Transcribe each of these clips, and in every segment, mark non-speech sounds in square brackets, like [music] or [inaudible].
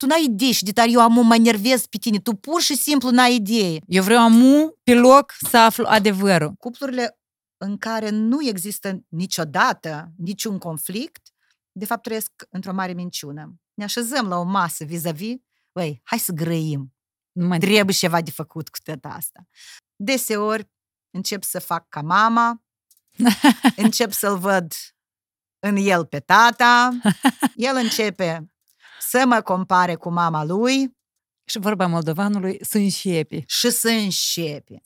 tu n-ai idei și de tare eu am mă nervez pe tine, tu pur și simplu n-ai idei. Eu vreau amu pe loc să aflu adevărul. Cuplurile în care nu există niciodată niciun conflict, de fapt trăiesc într-o mare minciună. Ne așezăm la o masă vis-a-vis, băi, hai să grăim. Nu mai Trebuie ceva de făcut cu teta asta. Deseori încep să fac ca mama, [laughs] încep să-l văd în el pe tata, [laughs] el începe să mă compare cu mama lui Și vorba moldovanului să înșepi și să înșepe.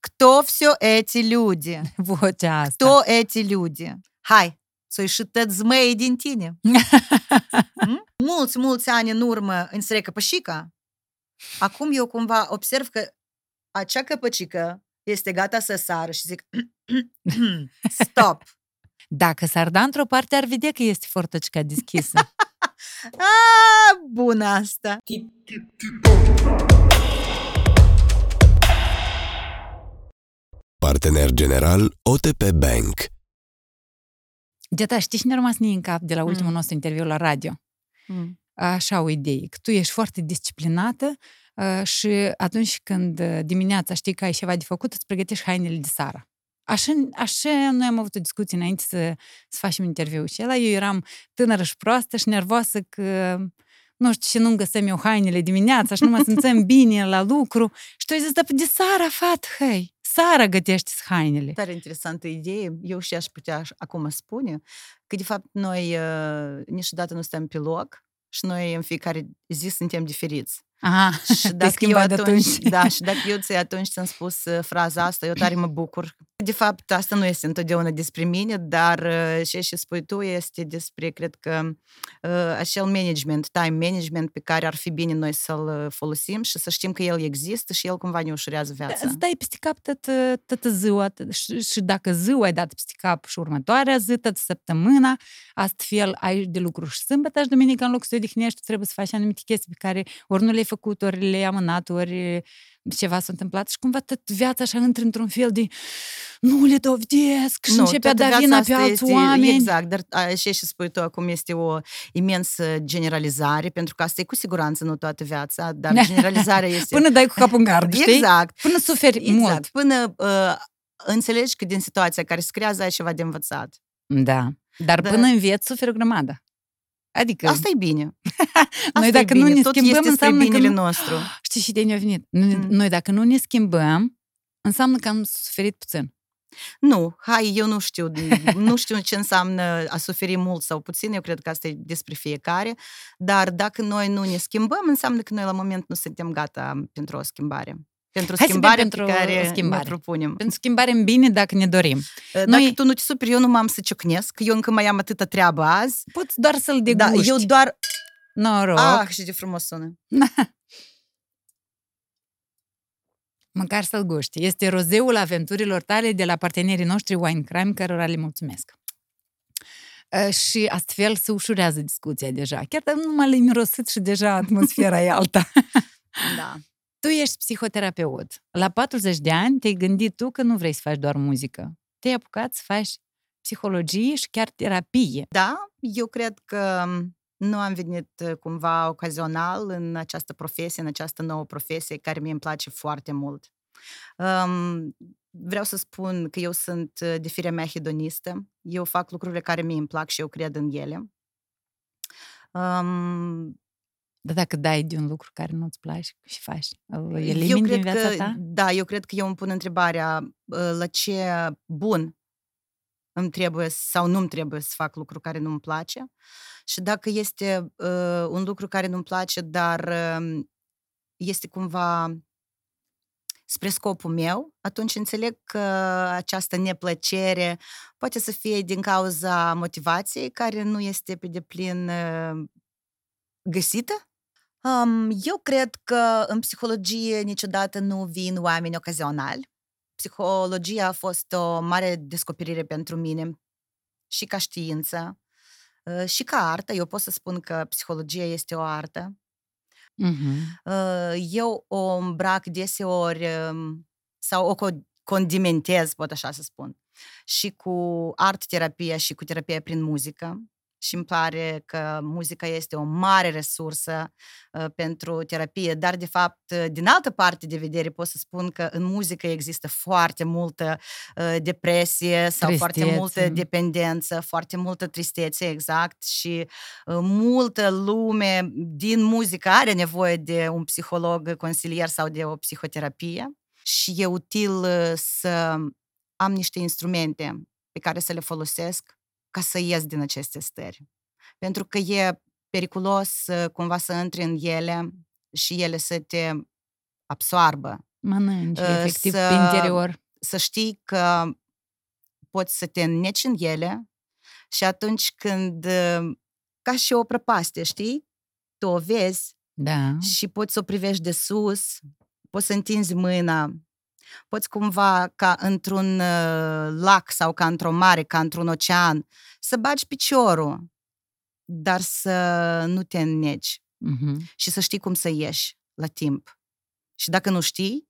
Кто все эти люди? vocea asta. Кто эти люди? Hai, să-i și tăți zmei din tine. Mm? [laughs] Mulți, mulți ani în urmă în strecă pășica. Acum eu cumva observ că acea căpăcică este gata să sară și zic [clears throat] stop. Dacă s-ar da într-o parte, ar vedea că este fortăcica deschisă. [laughs] A, bună asta! Partener general OTP Bank. Geta, știi ce ne-a rămas mie în cap de la ultimul Mm. nostru interviu la radio? Mm. Așa o idee, că tu ești foarte disciplinată uh, și atunci când uh, dimineața știi că ai ceva de făcut, îți pregătești hainele de seară. Așa, așa noi am avut o discuție înainte să, să facem interviu și ăla eu eram tânără și proastă și nervoasă că nu știu ce nu-mi găsăm eu hainele dimineața și nu mă simțăm [laughs] bine la lucru. Și tu ai zis, dar de Sara, fat, hei, Sara gătește hainele. Tare interesantă idee. Eu și aș putea aș- acum spune că, de fapt, noi uh, niciodată nu stăm pe loc și noi în fiecare zi suntem diferiți. Aha, Și [laughs] te-ai dacă eu schimbat de atunci, atunci. [laughs] da, și dacă eu ți atunci ți-am spus uh, fraza asta, eu tare mă bucur. De fapt, asta nu este întotdeauna despre mine, dar uh, ce și spui tu este despre, cred că, uh, acel management, time management pe care ar fi bine noi să-l uh, folosim și să știm că el există și el cumva ne ușurează viața. Îți dai peste cap toată, toată ziua tot- și, și dacă ziua ai dat peste cap și următoarea zi, toată săptămâna, astfel ai de lucru și sâmbătă și duminică în loc să te odihnești, trebuie să faci anumite chestii pe care ori nu le-ai făcut, ori le-ai amânat, ori ceva s-a întâmplat și cumva tot viața așa intră într-un fel de nu le dovedesc și începe a toată da viața vina pe asta alți este, oameni. Exact, dar a, și și spui tu acum este o imensă generalizare, pentru că asta e cu siguranță nu toată viața, dar [laughs] generalizarea este... Până dai cu capul în gard, știi? Exact, Până suferi exact. mult. Până uh, înțelegi că din situația care se creează ai ceva de învățat. Da. Dar Da. până înveți, suferi o grămadă. Adică, Asta e bine. [laughs] Asta noi e dacă bine. nu ne Tot schimbăm, este spre înseamnă că binele nu... nostru. Știi și de ne-a venit? Noi, Mm. noi dacă nu ne schimbăm, înseamnă că am suferit puțin. Nu, hai, eu nu știu, [laughs] nu știu ce înseamnă a suferi mult sau puțin, eu cred că asta e despre fiecare, dar dacă noi nu ne schimbăm, înseamnă că noi la moment nu suntem gata pentru o schimbare. Pentru Hai să schimbare vedem pe pentru care o schimbare. ne propunem. Pentru schimbare în bine dacă ne dorim. Dacă noi- tu nu te superi, eu nu m-am să ciocnesc, că eu încă mai am atâta treabă azi. Poți doar să-l Da, deguști. eu doar... Noroc. Ah, și de frumos sună. [laughs] Măcar să-l guști. Este rozeul aventurilor tale de la partenerii noștri Wine Crime, cărora le mulțumesc. Uh, Și astfel se ușurează discuția deja. Chiar dacă nu mai le mirosit și deja atmosfera e alta. [laughs] Da. Tu ești psihoterapeut. La 40 de ani te-ai gândit tu că nu vrei să faci doar muzică. Te-ai apucat să faci psihologie și chiar terapie. Da, eu cred că nu am venit uh, cumva ocazional în această profesie, în această nouă profesie care mie îmi place foarte mult. Um, vreau să spun că eu sunt uh, de firea mea hedonistă. Eu fac lucrurile care mie îmi plac și eu cred în ele. Um, Dar dacă dai de un lucru care nu-ți place și faci, îl eu elimini din cred viața că, ta? da, eu cred că eu îmi pun întrebarea uh, la ce bun îmi trebuie sau nu îmi trebuie să fac lucru care nu-mi place. Și dacă este uh, un lucru care nu-mi place, dar uh, este cumva spre scopul meu, atunci înțeleg că această neplăcere poate să fie din cauza motivației care nu este pe deplin uh, găsită. Um, eu cred că în psihologie niciodată nu vin oameni ocazionali. Psihologia a fost o mare descoperire pentru mine și ca știință uh, și ca artă. Eu pot să spun că psihologia este o artă. Mhm. Uh, Eu o îmbrac deseori um, sau o co- condimentez, pot așa să spun, și cu art-terapia și cu terapia prin muzică. Și îmi pare că muzica este o mare resursă uh, pentru terapie, dar de fapt, uh, din altă parte de vedere, pot să spun că în muzică există foarte multă uh, depresie sau foarte Tristețe. multă dependență, foarte multă tristețe, exact, și uh, multă lume din muzică are nevoie de un psiholog consilier sau de o psihoterapie și e util uh, să am niște instrumente pe care să le folosesc ca să ies din aceste stări. Pentru că e periculos uh, cumva să intri în ele și ele să te absoarbă. Mănânci, Uh, efectiv, să- pe interior. Să știi că poți să te înneci în ele și atunci când, uh, ca și o prăpastie, știi? Tu o vezi Da. și poți să o privești de sus, poți să întinzi mâna, poți cumva ca într-un uh, lac sau ca într-o mare, ca într-un ocean, să bagi piciorul, dar să nu te înneci Mhm. și să știi cum să ieși la timp. Și dacă nu știi,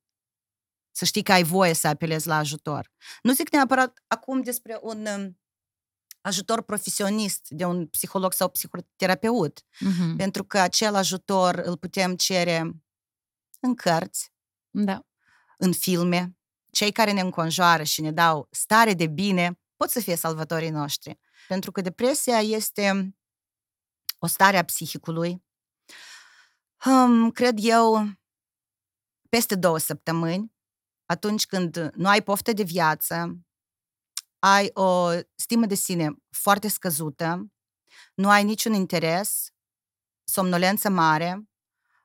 să știi că ai voie să apelezi la ajutor. Nu zic neapărat acum despre un um, ajutor profesionist de un psiholog sau psihoterapeut, Mhm. pentru că acel ajutor îl putem cere în cărți, Da. În filme. Cei care ne înconjoară și ne dau stare de bine pot să fie salvatorii noștri. Pentru că depresia este o stare a psihicului. Um, cred eu, peste două săptămâni, atunci când nu ai poftă de viață, ai o stimă de sine foarte scăzută, nu ai niciun interes, somnolență mare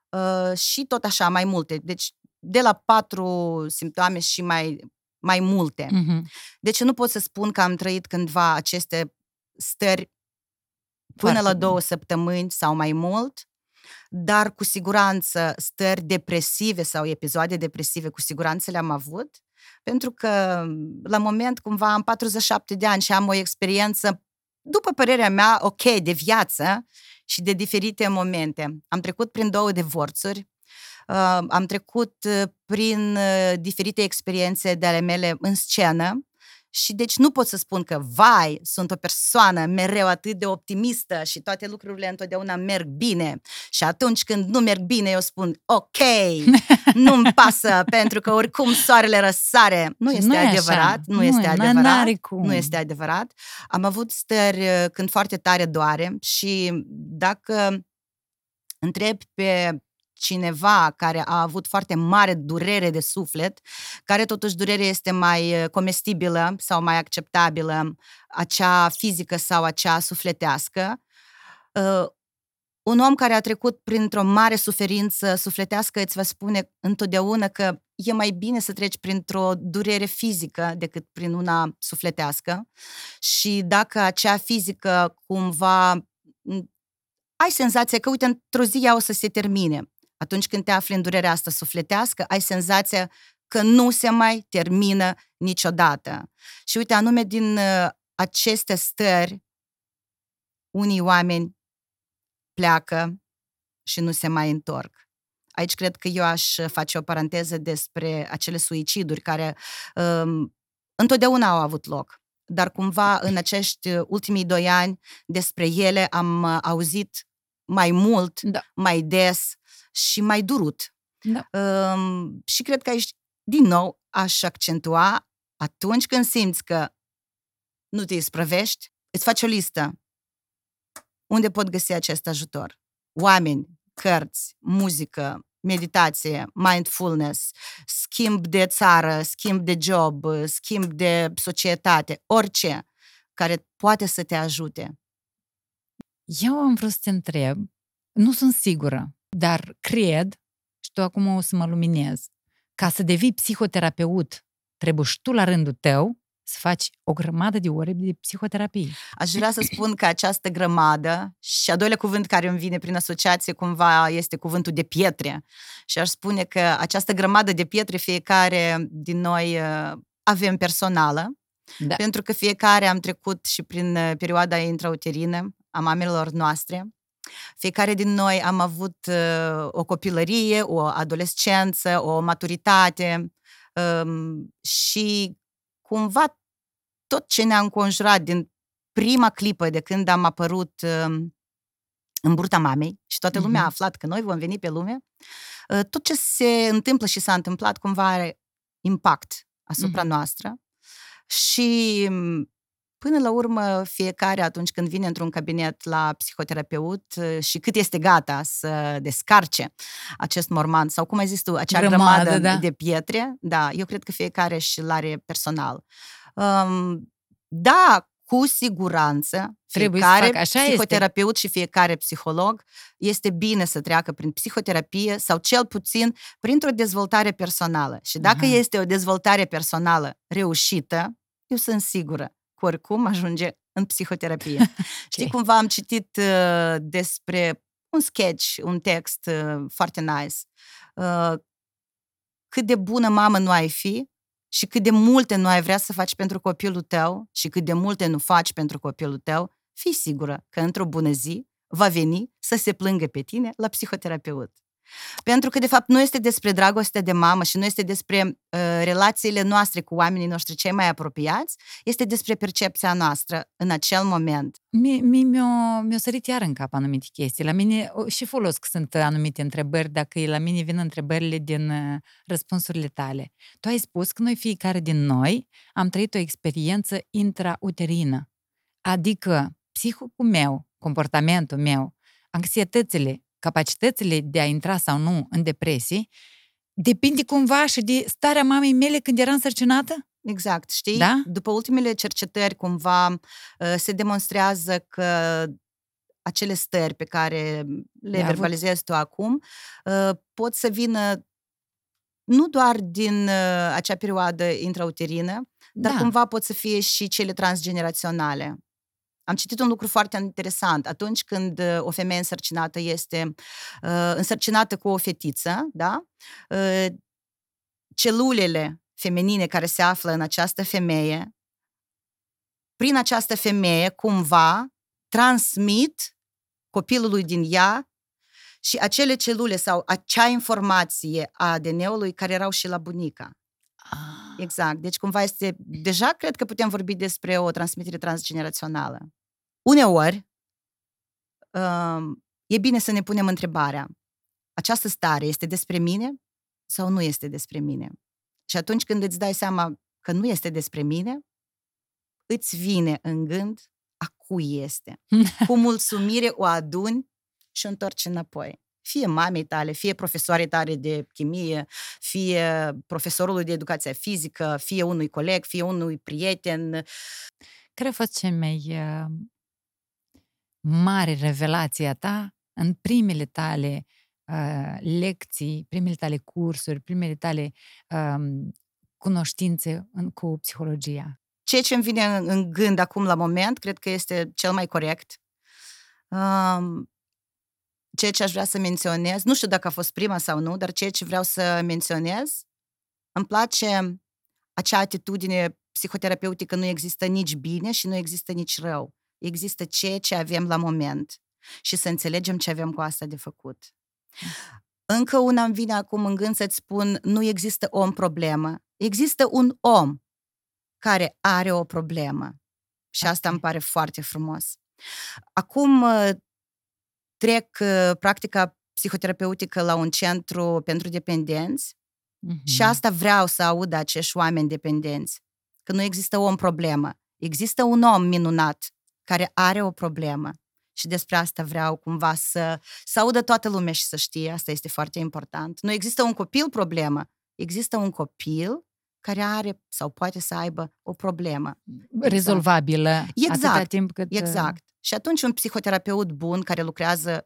uh, și tot așa mai multe. Deci de la patru simptoame și mai, mai multe. Mhm. Deci nu pot să spun că am trăit cândva aceste stări până Foarte la bine. două săptămâni sau mai mult, dar cu siguranță stări depresive sau episoade depresive cu siguranță le-am avut, pentru că la moment cumva am 47 de ani și am o experiență, după părerea mea, ok, de viață și de diferite momente. Am trecut prin două divorțuri, uh, am trecut uh, prin uh, diferite experiențe de ale mele în scenă și deci nu pot să spun că, vai, sunt o persoană mereu atât de optimistă și toate lucrurile întotdeauna merg bine. Și atunci când nu merg bine, eu spun, ok, [laughs] nu-mi pasă, pentru că oricum soarele răsare. Nu Și este nu e așa. adevărat, nu, Nu este e, adevărat. n-are cum. Nu este adevărat. Am avut stări uh, când foarte tare doare și dacă întrebi pe cineva care a avut foarte mare durere de suflet, care totuși durerea este mai uh, comestibilă sau mai acceptabilă, acea fizică sau acea sufletească, uh, un om care a trecut printr-o mare suferință sufletească îți va spune întotdeauna că e mai bine să treci printr-o durere fizică decât prin una sufletească și dacă acea fizică cumva m, ai senzația că, uite, într-o zi ea o să se termine. Atunci când te afli în durerea asta sufletească, ai senzația că nu se mai termină niciodată. Și uite, anume din uh, aceste stări, unii oameni pleacă și nu se mai întorc. Aici cred că eu aș face o paranteză despre acele suiciduri care um, întotdeauna au avut loc. Dar cumva în acești ultimii doi ani despre ele am uh, auzit mai mult, Da. mai des și mai durut. Da. Um, și cred că aici, din nou, aș accentua atunci când simți că nu te isprăvești, îți faci o listă. Unde pot găsi acest ajutor? Oameni, cărți, muzică, meditație, mindfulness, schimb de țară, schimb de job, schimb de societate, orice care poate să te ajute. Eu am vrut să te întreb, nu sunt sigură, dar cred, și tu acum o să mă luminez, ca să devii psihoterapeut, trebuie și tu la rândul tău să faci o grămadă de ore de psihoterapie. Aș vrea să spun că această grămadă, și a doilea cuvânt care îmi vine prin asociație cumva este cuvântul de pietre. Și aș spune că această grămadă de pietre fiecare din noi uh, avem personală, Da. pentru că fiecare am trecut și prin uh, perioada intrauterină a mamelor noastre. Fiecare din noi am avut uh, o copilărie, o adolescență, o maturitate um, și cumva tot ce ne-a înconjurat din prima clipă de când am apărut um, în burta mamei și toată lumea a Mhm. aflat că noi vom veni pe lume, uh, tot ce se întâmplă și s-a întâmplat cumva are impact asupra Mhm. noastră și m, până la urmă fiecare atunci când vine într-un cabinet la psihoterapeut uh, și cât este gata să descarce acest morman sau cum ai zis tu, acea Grămadă, grămadă da. de pietre, da, eu cred că fiecare și l-are personal. Um, da, cu siguranță, Trebuie să fiecare facă, așa este. psihoterapeut și fiecare psiholog este bine să treacă prin psihoterapie sau cel puțin printr-o dezvoltare personală. Și dacă Aha. este o dezvoltare personală reușită, eu sunt sigură că oricum ajunge în psihoterapie. [laughs] Știi, cumva am citit uh, despre un sketch, un text uh, foarte nice. Uh, cât de bună mamă nu ai fi și cât de multe nu ai vrea să faci pentru copilul tău și cât de multe nu faci pentru copilul tău, fii sigură că într-o bună zi va veni să se plângă pe tine la psihoterapeut. Pentru că, de fapt, nu este despre dragostea de mamă și nu este despre uh, relațiile noastre cu oamenii noștri cei mai apropiați, este despre percepția noastră în acel moment. Mie, mie mi-o, mi-o sărit iar în cap anumite chestii. La mine o, și folos că sunt anumite întrebări, dacă la mine vin întrebările din uh, răspunsurile tale. Tu ai spus că noi, fiecare din noi, am trăit o experiență intrauterină. Adică psihicul meu, comportamentul meu, anxietățile, capacitățile de a intra sau nu în depresii, depinde cumva și de starea mamei mele când era însărcinată? Exact, știi? Da? După ultimele cercetări, cumva, uh, se demonstrează că acele stări pe care le Le-a avut. verbalizezi tu acum uh, pot să vină nu doar din uh, acea perioadă intrauterină, dar da. cumva pot să fie și cele transgeneraționale. Am citit un lucru foarte interesant. Atunci când uh, o femeie însărcinată este uh, însărcinată cu o fetiță, da? Uh, celulele feminine care se află în această femeie, prin această femeie, cumva, transmit copilului din ea și acele celule sau acea informație a ADN-ului care erau și la bunica. Ah. Exact. Deci cumva este, deja cred că putem vorbi despre o transmitere transgenerațională. Uneori, um, e bine să ne punem întrebarea, această stare este despre mine sau nu este despre mine? Și atunci când îți dai seama că nu este despre mine, îți vine în gând a cui este. [laughs] Cu mulțumire o aduni și o întorci înapoi. Fie mamei tale, fie profesoarei tale de chimie, fie profesorului de educație fizică, fie unui coleg, fie unui prieten. Care a fost cea mai uh, mare revelație a ta în primele tale uh, lecții, primele tale cursuri, primele tale um, cunoștințe în, cu psihologia? Ceea ce îmi vine în, în gând acum la moment, cred că este cel mai corect. Um, ceea ce aș vrea să menționez, nu știu dacă a fost prima sau nu, dar ceea ce vreau să menționez, îmi place acea atitudine psihoterapeutică, nu există nici bine și nu există nici rău. Există ceea ce avem la moment și să înțelegem ce avem cu asta de făcut. Încă una îmi vine acum în gând să-ți spun, nu există om problemă. Există un om care are o problemă. Și asta îmi pare foarte frumos. Acum uh, trec uh, practica psihoterapeutică la un centru pentru dependenți Mm-hmm. și asta vreau să aud de acești oameni dependenți. Că nu există om problemă. Există un om minunat care are o problemă. Și despre asta vreau cumva să, să audă toată lumea și să știe. Asta este foarte important. Nu există un copil problemă. Există un copil care are sau poate să aibă o problemă. Rezolvabilă Exact. atâta timp cât... uh, Exact. Și atunci un psihoterapeut bun care lucrează,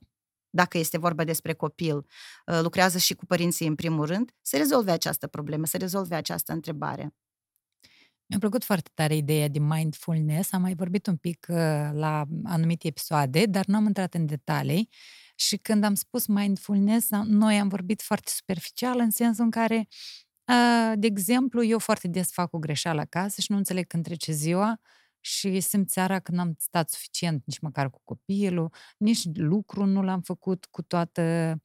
dacă este vorba despre copil, uh, lucrează și cu părinții în primul rând, să rezolve această problemă, să rezolve această întrebare. Mi-a plăcut foarte tare ideea de mindfulness. Am mai vorbit un pic uh, la anumite episoade, dar nu am intrat în detalii. Și când am spus mindfulness, noi am vorbit foarte superficial, în sensul în care, uh, de exemplu, eu foarte des fac o greșeală acasă și nu înțeleg când trece ziua și simt seara că n-am stat suficient nici măcar cu copilul, nici lucru nu l-am făcut cu toată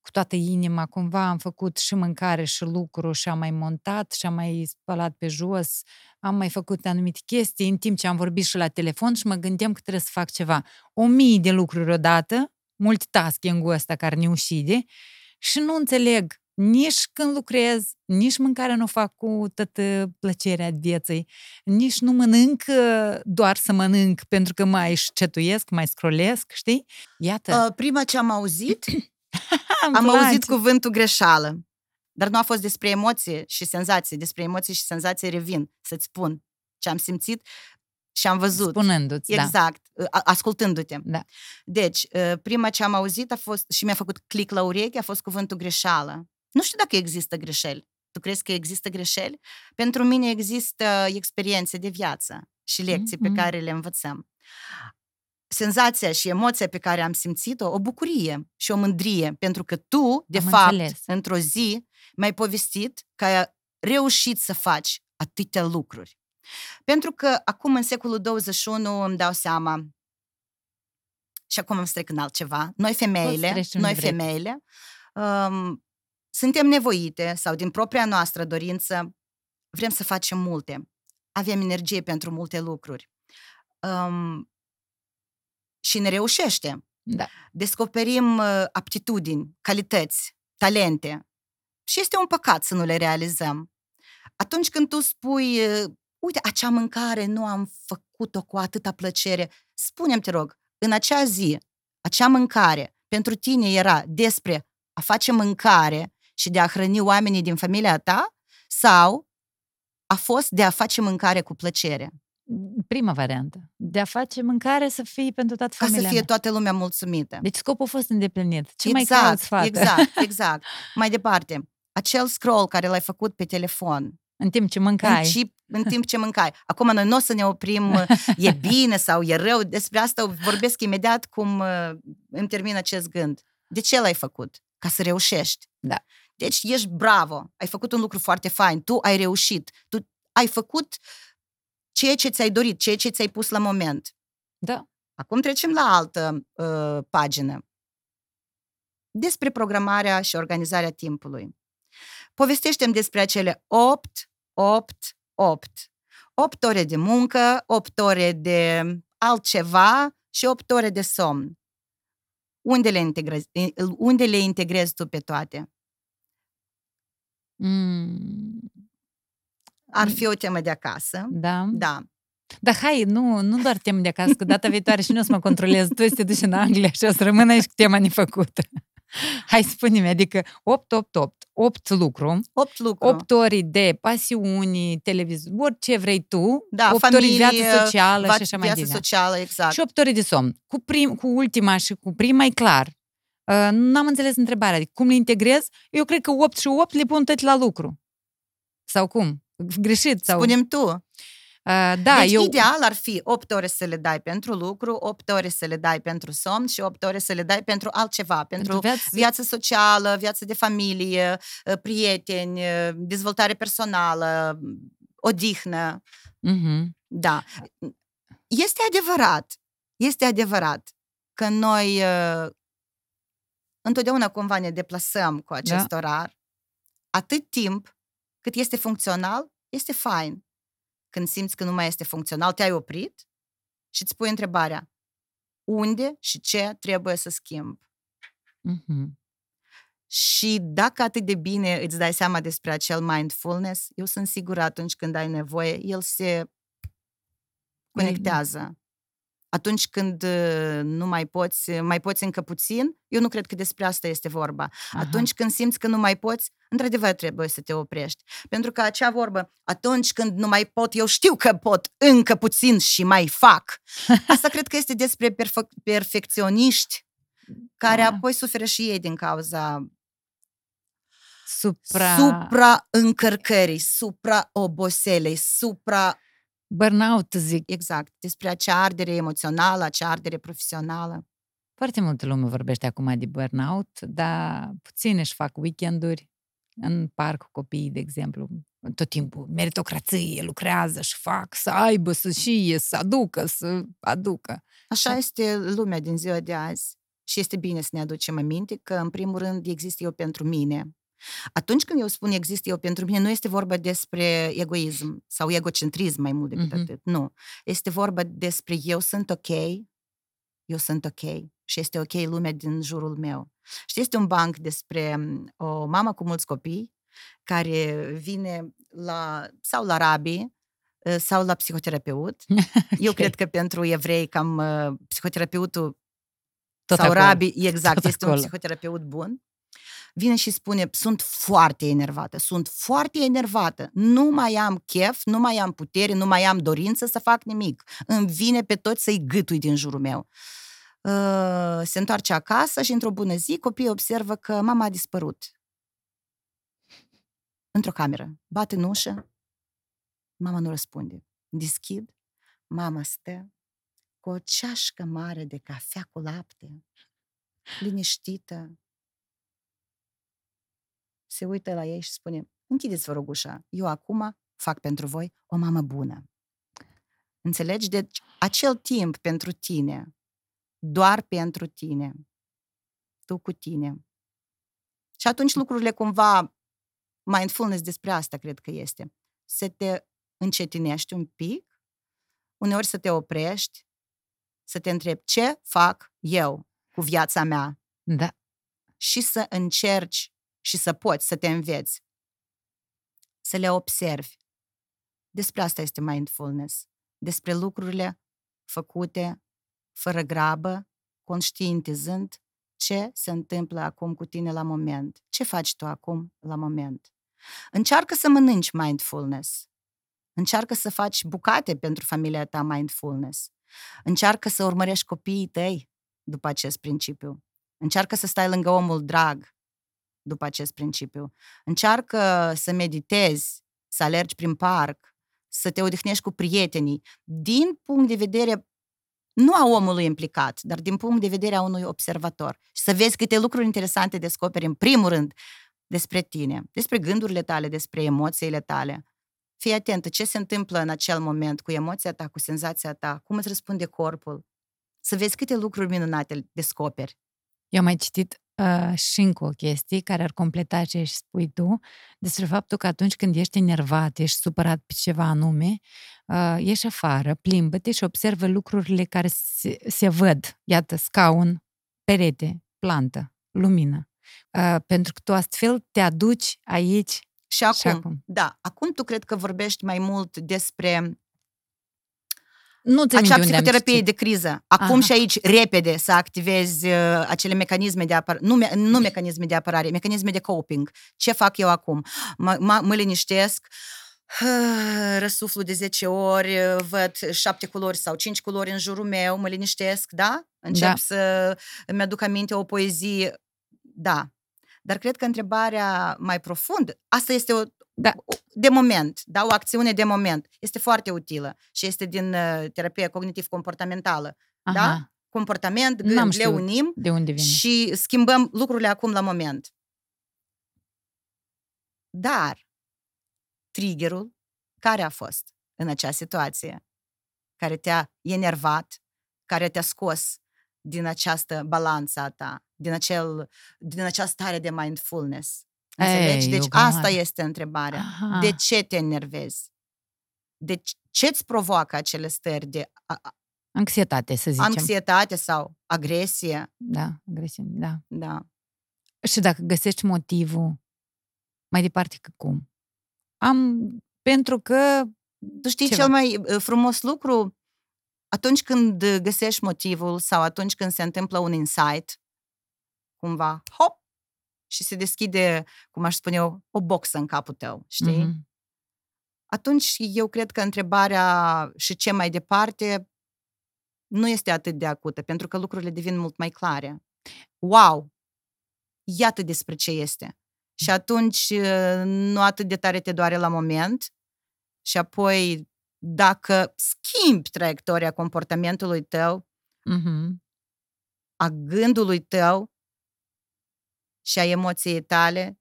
cu toată inima, cumva am făcut și mâncare și lucru și am mai montat și am mai spălat pe jos, am mai făcut anumite chestii în timp ce am vorbit și la telefon și mă gândeam că trebuie să fac ceva. O mie de lucruri odată, multitasking-ul ăsta care ne ușide și nu înțeleg nici când lucrez, nici mâncarea nu o fac cu toată plăcerea vieții, nici nu mănânc doar să mănânc pentru că mai șcetuiesc, mai scrolesc, știi? Iată. Uh, prima ce am auzit, [clears throat] am place. auzit cuvântul greșeală. Dar nu a fost despre emoție și senzații. Despre emoții și senzații revin să-ți spun ce am simțit și am văzut. Spunându-ți, da. Exact, da. ascultându-te. Da. Deci, prima ce am auzit a fost, și mi-a făcut click la ureche, a fost cuvântul greșeală. Nu știu dacă există greșeli. Tu crezi că există greșeli? Pentru mine există experiențe de viață și lecții mm-hmm. pe care le învățăm. Senzația și emoția pe care am simțit-o, o bucurie și o mândrie, pentru că tu, de am fapt, înțeles. într-o zi, mi-ai povestit că ai reușit să faci atâtea lucruri. Pentru că acum, în secolul 21, îmi dau seama, și acum îmi strec în altceva, noi femeile, noi femeile, um, suntem nevoite sau din propria noastră dorință vrem să facem multe. Avem energie pentru multe lucruri. Um, și ne reușește. Da. Descoperim uh, aptitudini, calități, talente. Și este un păcat să nu le realizăm. Atunci când tu spui, uh, uite, acea mâncare nu am făcut-o cu atâta plăcere, spune-mi, te rog, în acea zi, acea mâncare pentru tine era despre a face mâncare și de a hrăni oamenii din familia ta sau a fost de a face mâncare cu plăcere? Prima variantă. De a face mâncare să fie pentru toată familia Ca să fie toată lumea mulțumită. Deci scopul a fost îndeplinit. Ce exact, mai cauți, fată? Exact, [laughs] exact. mai departe, acel scroll care l-ai făcut pe telefon, în timp ce mâncai. În, ci, în timp ce mâncai. Acum noi nu o să ne oprim, [laughs] e bine sau e rău, despre asta vorbesc imediat cum uh, îmi termin acest gând. De ce l-ai făcut? Ca să reușești. Da. Deci ești bravo, ai făcut un lucru foarte fain, tu ai reușit, tu ai făcut ceea ce ți-ai dorit, ceea ce ți-ai pus la moment. Da. Acum trecem la altă uh, pagină. Despre programarea și organizarea timpului. Povestește-mi despre acele 8, 8, 8. 8 ore de muncă, 8 ore de altceva și 8 ore de somn. Unde le integrezi, unde le integrezi tu pe toate? Mm. Ar fi o temă de acasă. Da. Da. Dar hai, nu, nu doar temă de acasă, că data viitoare și nu o să mă controlez. Tu să te duci în Anglia și o să rămână aici cu tema nefăcută. Hai, spune-mi, adică 8, 8, 8, 8 lucru, 8 lucru, 8 ori de pasiuni, televizor, orice vrei tu, da, 8 familie, ori viață socială va, și așa mai viață departe. socială, exact. Și 8 ore de somn. Cu, prim, cu ultima și cu prima e clar. Uh, n-am înțeles întrebarea. Adică cum le integrez? Eu cred că 8 și 8 le pun tot la lucru. Sau cum? Greșit? Sau... Spune-mi tu. Uh, da, deci eu... ideal ar fi 8 ore să le dai pentru lucru, 8 ore să le dai pentru somn și 8 ore să le dai pentru altceva, pentru, pentru viață... viață socială, viață de familie, uh, prieteni, uh, dezvoltare personală, odihnă. Mm-hmm. Da. Este adevărat, este adevărat că noi întotdeauna cumva ne deplasăm cu acest da. orar, atât timp cât este funcțional, este fain. Când simți că nu mai este funcțional, te-ai oprit și îți pui întrebarea unde și ce trebuie să schimb. Mm-hmm. Și dacă atât de bine îți dai seama despre acel mindfulness, eu sunt sigură atunci când ai nevoie, el se conectează atunci când uh, nu mai poți, mai poți încă puțin, eu nu cred că despre asta este vorba. Aha. Atunci când simți că nu mai poți, într-adevăr trebuie să te oprești. Pentru că acea vorbă, atunci când nu mai pot, eu știu că pot încă puțin și mai fac. Asta cred că este despre perfe- perfecționiști care da. apoi suferă și ei din cauza supra... supra încărcării, supra oboselei, supra Burnout, zic. Exact. Despre acea ardere emoțională, acea ardere profesională. Foarte multă lume vorbește acum de burnout, dar puțin își fac weekenduri în parc cu copiii, de exemplu. Tot timpul meritocrație, lucrează și fac, să aibă, să șie, să aducă, să aducă. Așa este lumea din ziua de azi. și este bine să ne aducem aminte că, în primul rând, există eu pentru mine. Atunci când eu spun există eu pentru mine, nu este vorba despre egoism sau egocentrism mai mult decât Mhm. atât. Nu. Este vorba despre eu sunt ok, eu sunt ok și este ok lumea din jurul meu. Și este un banc despre m, o mamă cu mulți copii care vine la, sau la rabi eh, sau la psihoterapeut. [laughs] Eu Ok. cred că pentru evrei cam uh, psihoterapeutul Tot sau acolo. rabi, exact, Tot este un acolo. psihoterapeut bun. Vine și spune, sunt foarte enervată, sunt foarte enervată, nu mai am chef, nu mai am putere, nu mai am dorință să fac nimic. Îmi vine pe toți să-i gâtui din jurul meu. Uh, se întoarce acasă și într-o bună zi copiii observă că mama a dispărut. Într-o cameră. Bate în ușă. Mama nu răspunde. Deschid. Mama stă cu o ceașcă mare de cafea cu lapte, liniștită. Se uită la ei și spune, închideți vă rog ușa, eu acum fac pentru voi o mamă bună. Înțelegi? Deci acel timp pentru tine, doar pentru tine, tu cu tine. Și atunci lucrurile cumva, mindfulness despre asta cred că este, să te încetinești un pic, uneori să te oprești, să te întrebi ce fac eu cu viața mea Da. și să încerci și să poți să te înveți, să le observi. Despre asta este mindfulness. Despre lucrurile făcute fără grabă, conștientizând ce se întâmplă acum cu tine la moment. Ce faci tu acum la moment? Încearcă să mănânci mindfulness. Încearcă să faci bucate pentru familia ta mindfulness. Încearcă să urmărești copiii tăi după acest principiu. Încearcă să stai lângă omul drag după acest principiu. Încearcă să meditezi, să alergi prin parc, să te odihnești cu prietenii, din punct de vedere nu a omului implicat, dar din punct de vedere a unui observator. Și să vezi câte lucruri interesante descoperi, în primul rând, despre tine, despre gândurile tale, despre emoțiile tale. Fii atentă ce se întâmplă în acel moment cu emoția ta, cu senzația ta, cum îți răspunde corpul. Să vezi câte lucruri minunate descoperi. Eu am mai citit uh, și încă o chestie care ar completa ce ești spui tu, despre faptul că atunci când ești enervat, ești supărat pe ceva anume, uh, ieși afară, plimbă-te și observă lucrurile care se, se văd. Iată, scaun, perete, plantă, lumină. Uh, pentru că tu astfel te aduci aici Și acum, și acum. da, acum tu cred că vorbești mai mult despre Nu ți acea unde am psihoterapie citit. de criză. Acum Aha. și aici, repede, să activezi uh, acele mecanisme de apărare, nu, me- nu mecanisme de apărare, mecanisme de coping. Ce fac eu acum? Mă, mă, mă liniștesc, [sighs] răsuflu de 10 ori, uh, văd șapte culori sau cinci culori în jurul meu, mă liniștesc, da? Încep Da. să îmi aduc aminte o poezie, da. Dar cred că întrebarea mai profundă, asta este o, Da. o- de moment, da, o acțiune de moment, este foarte utilă și este din uh, terapia cognitiv-comportamentală. Da? Aha, Comportament, N-am gând, le știut. unim de unde vine? și schimbăm lucrurile acum la moment. Dar triggerul care a fost în acea situație, care te-a enervat, care te-a scos din această balanță a ta, din, acel, din această stare de mindfulness. Înțelegi? Ei, Deci Iugana. asta este întrebarea. Aha. De ce te enervezi? De ce îți provoacă acele stări de a- a- Anxietate, să zicem. anxietate sau agresie? Da, agresiune, da. Da. Și dacă găsești motivul, mai departe că cum? Am, pentru că Tu știi Ceva. cel mai uh, frumos lucru? Atunci când uh, găsești motivul sau atunci când se întâmplă un insight, cumva, hop, și se deschide, cum aș spune eu, o boxă în capul tău, știi? Mhm. Atunci eu cred că întrebarea și ce mai departe nu este atât de acută, pentru că lucrurile devin mult mai clare. Wow! Iată despre ce este. Și atunci uh, nu atât de tare te doare la moment și apoi dacă schimbi traiectoria comportamentului tău, Mhm. a gândului tău și a emoției tale,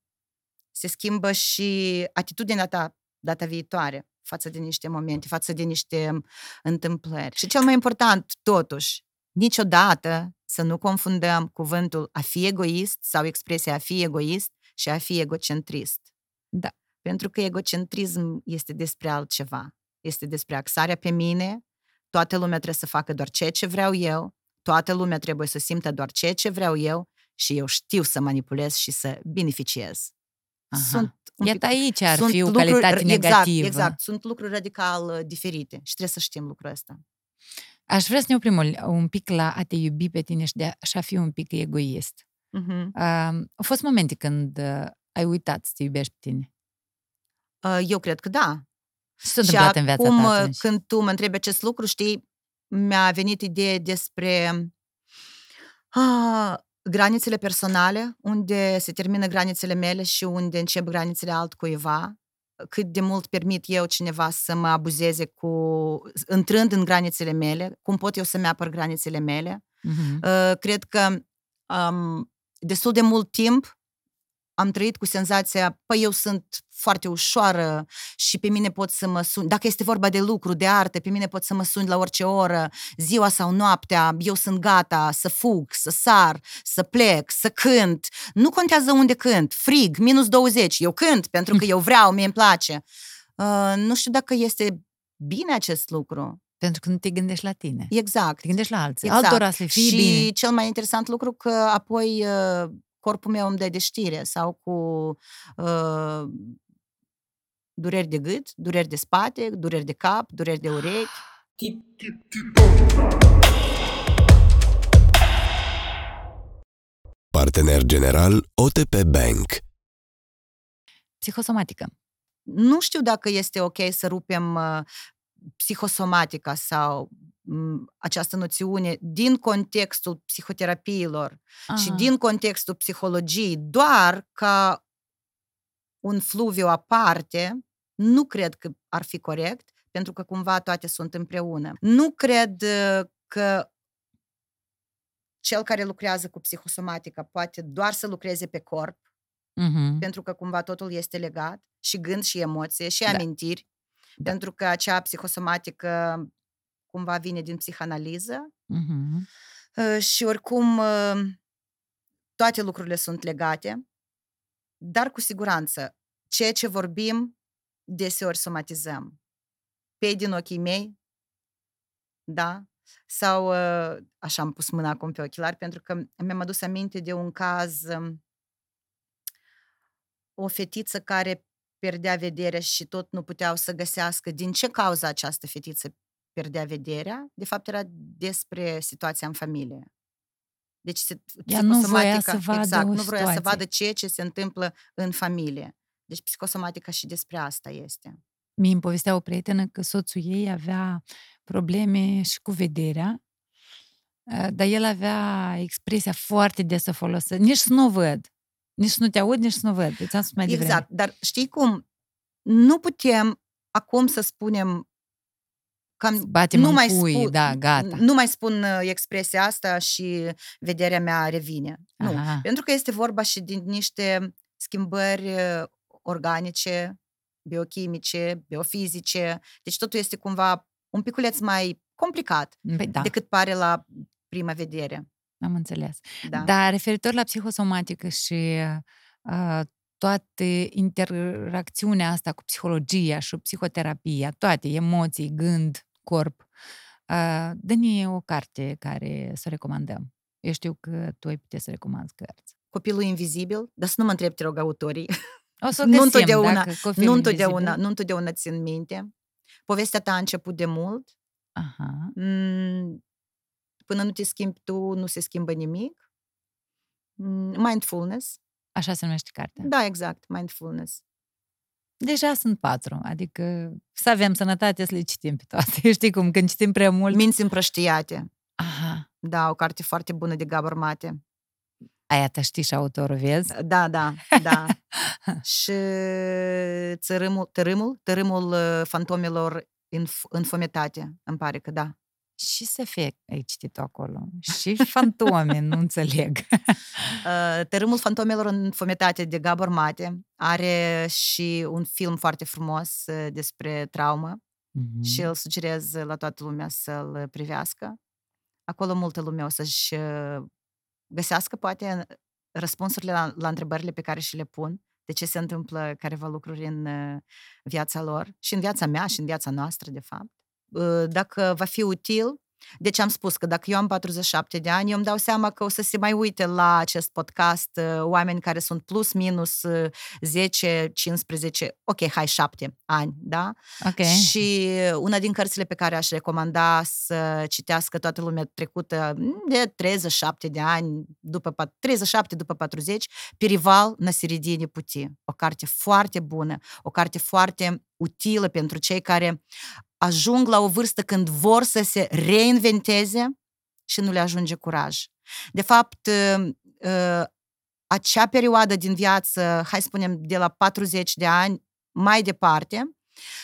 se schimbă și atitudinea ta data viitoare față de niște momente, față de niște întâmplări. Și cel mai important, totuși, niciodată să nu confundăm cuvântul a fi egoist sau expresia a fi egoist și a fi egocentrist. Da. Pentru că egocentrism este despre altceva. Este despre axarea pe mine, toată lumea trebuie să facă doar ceea ce vreau eu, toată lumea trebuie să simtă doar ceea ce vreau eu și eu știu să manipulez și să beneficiez. Aha. Sunt un Iată pic- aici ar sunt fi o lucruri- calitate exact, negativă. Exact, sunt lucruri radical uh, diferite și trebuie să știm lucrul ăsta. Aș vrea să ne oprim o- un pic la a te iubi pe tine și de a, și a fi un pic egoist. Uh-huh. Uh, au fost momente când uh, ai uitat să te iubești pe tine. Uh, Eu cred că da. Ce s-a Și întâmplat în viața acum, ta uh, atunci? când tu mă întrebi acest lucru, știi, mi-a venit ideea despre ah, granițele personale, unde se termină granițele mele și unde încep granițele altcuiva, cât de mult permit eu cineva să mă abuzeze cu, intrând în granițele mele, cum pot eu să-mi apăr granițele mele. Mhm. Uh, cred că um, destul de mult timp am trăit cu senzația, păi eu sunt foarte ușoară și pe mine pot să mă suni. Dacă este vorba de lucru, de artă, pe mine pot să mă suni la orice oră, ziua sau noaptea, eu sunt gata să fug, să sar, să plec, să cânt. Nu contează unde cânt, frig, minus 20, eu cânt pentru că eu vreau, mie îmi place. Uh, nu știu dacă este bine acest lucru. Pentru că nu te gândești la tine. Exact. Te gândești la alții. Exact. Altora să le fie și bine. cel mai interesant lucru că apoi uh, corpul meu îmi dă de știre sau cu uh, dureri de gât, dureri de spate, dureri de cap, dureri de urechi. Partener general OTP Bank. Psihosomatică. Nu știu dacă este ok să rupem uh, psihosomatica sau m, această noțiune din contextul psihoterapiilor și Aha. din contextul psihologiei doar ca un fluviu aparte, nu cred că ar fi corect, pentru că cumva toate sunt împreună. Nu cred uh, că cel care lucrează cu psihosomatica poate doar să lucreze pe corp, Mhm. pentru că cumva totul este legat, și gând și emoție, și Da. amintiri, Da. pentru că acea psihosomatică cumva vine din psihanaliză, Mhm. Uh, și oricum uh, toate lucrurile sunt legate, dar cu siguranță ceea ce vorbim deseori somatizăm. Pe din ochii mei, da? Sau uh, așa am pus mâna acum pe ochelari pentru că mi-am adus aminte de un caz um, o fetiță care pierdea vederea și tot nu puteau să găsească din ce cauză această fetiță pierdea vederea. De fapt, era despre situația în familie. Deci, se- Ea nu voia psihosomatica- să vadă exact, o nu vroia să situație. vadă ceea ce se întâmplă în familie. Deci, psihosomatica și despre asta este. Mie îmi povestea o prietenă că soțul ei avea probleme și cu vederea, uh, dar el avea expresia foarte des să folosă. Nici să nu văd. Nici să nu te aud, nici să nu văd. Ți-am spus mai devreme. Exact, dar știi cum? Nu putem acum să spunem cam Batem nu în mai cui, spun, da, gata. Nu mai spun uh, expresia asta și vederea mea revine. Nu, Aha. pentru că este vorba și din niște schimbări uh, organice, biochimice, biofizice. Deci totul este cumva un piculeț mai complicat Păi da, decât pare la prima vedere. am înțeles. Da. Dar referitor la psihosomatică și uh, toate interacțiunea asta cu psihologia și psihoterapia, toate, emoții, gând, corp, uh, dă-ne o carte care să o recomandăm. Eu știu că tu ai putea să recomanzi cărți. Copilul invizibil, dar să nu mă întreb, te rog, autorii. O să o [laughs] Nu găsim, întotdeauna, dacă copilul nu întotdeauna, invizibil. nu întotdeauna țin minte. Povestea ta a început de mult. Aha. Mm, Până nu te schimbi tu, nu se schimbă nimic. Mm, Mindfulness. Așa se numește cartea. Da, exact, mindfulness. Deja sunt patru, adică să avem sănătate să le citim pe toate. [laughs] Știi cum, când citim prea mult... Minți împrăștiate. Aha, Da, o carte foarte bună de Gabor Mate. aia te știi și autorul, vezi? Da, da, da. [laughs] și țărâmul, tărâmul, tărâmul uh, fantomelor înf- înfometate, îmi pare că da. Și SF ai citit acolo. Și fantome, nu înțeleg. Uh, [laughs] Tărâmul fantomelor înfometate de Gabor Mate are și un film foarte frumos uh, despre traumă Mhm. și îl sugerez la toată lumea să-l privească. Acolo multă lume o să-și uh, găsească, poate, răspunsurile la, la întrebările pe care și le pun, de ce se întâmplă careva lucruri în uh, viața lor și în viața mea și în viața noastră, de fapt. Uh, dacă va fi util, deci am spus că dacă eu am 47 de ani, eu îmi dau seama că o să se mai uite la acest podcast uh, oameni care sunt plus minus 10, 15, ok, hai 7 ani, da? Ok. Și una din cărțile pe care aș recomanda să citească toată lumea trecută de 37 de ani, după 37 după 40, Perival Nasiridine Puti. O carte foarte bună, o carte foarte utilă pentru cei care ajung la o vârstă când vor să se reinventeze și nu le ajunge curaj. De fapt, ă, ă, acea perioadă din viață, hai să spunem de la 40 de ani mai departe,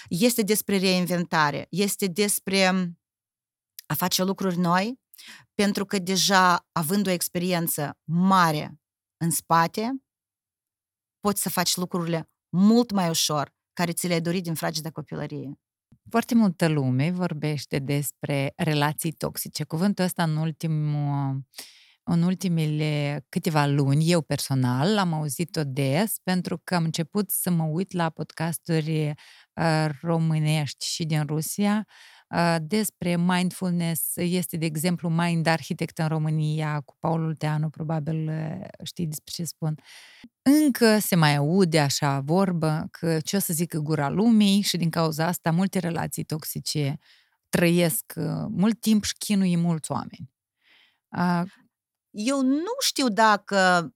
este despre reinventare, este despre a face lucruri noi, pentru că deja având o experiență mare în spate, poți să faci lucrurile mult mai ușor, care ți le-ai dorit din fragedă copilărie. Foarte multă lume vorbește despre relații toxice. Cuvântul ăsta în ultimul în ultimele câteva luni, eu personal, am auzit-o des pentru că am început să mă uit la podcasturi uh, românești și din Rusia despre mindfulness. Este, de exemplu, Mind Architect în România cu Paul Ulteanu, probabil știi despre ce spun. Încă se mai aude așa vorbă că ce o să zică gura lumii și din cauza asta multe relații toxice trăiesc mult timp și chinuie mulți oameni. Eu nu știu dacă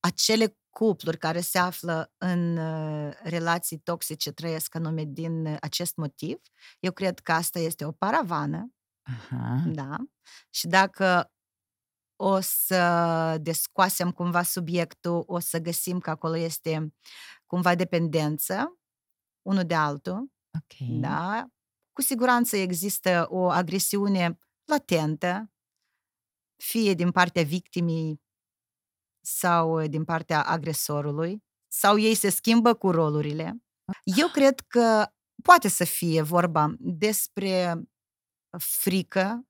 acele cupluri care se află în uh, relații toxice trăiesc anume din uh, acest motiv. Eu cred că asta este o paravană. Aha. Da. Și dacă o să descoasem cumva subiectul, o să găsim că acolo este cumva dependență unul de altul. Ok. Da. Cu siguranță există o agresiune latentă, fie din partea victimii, sau uh, din partea agresorului, sau ei se schimbă cu rolurile. Eu cred că poate să fie vorba despre frică.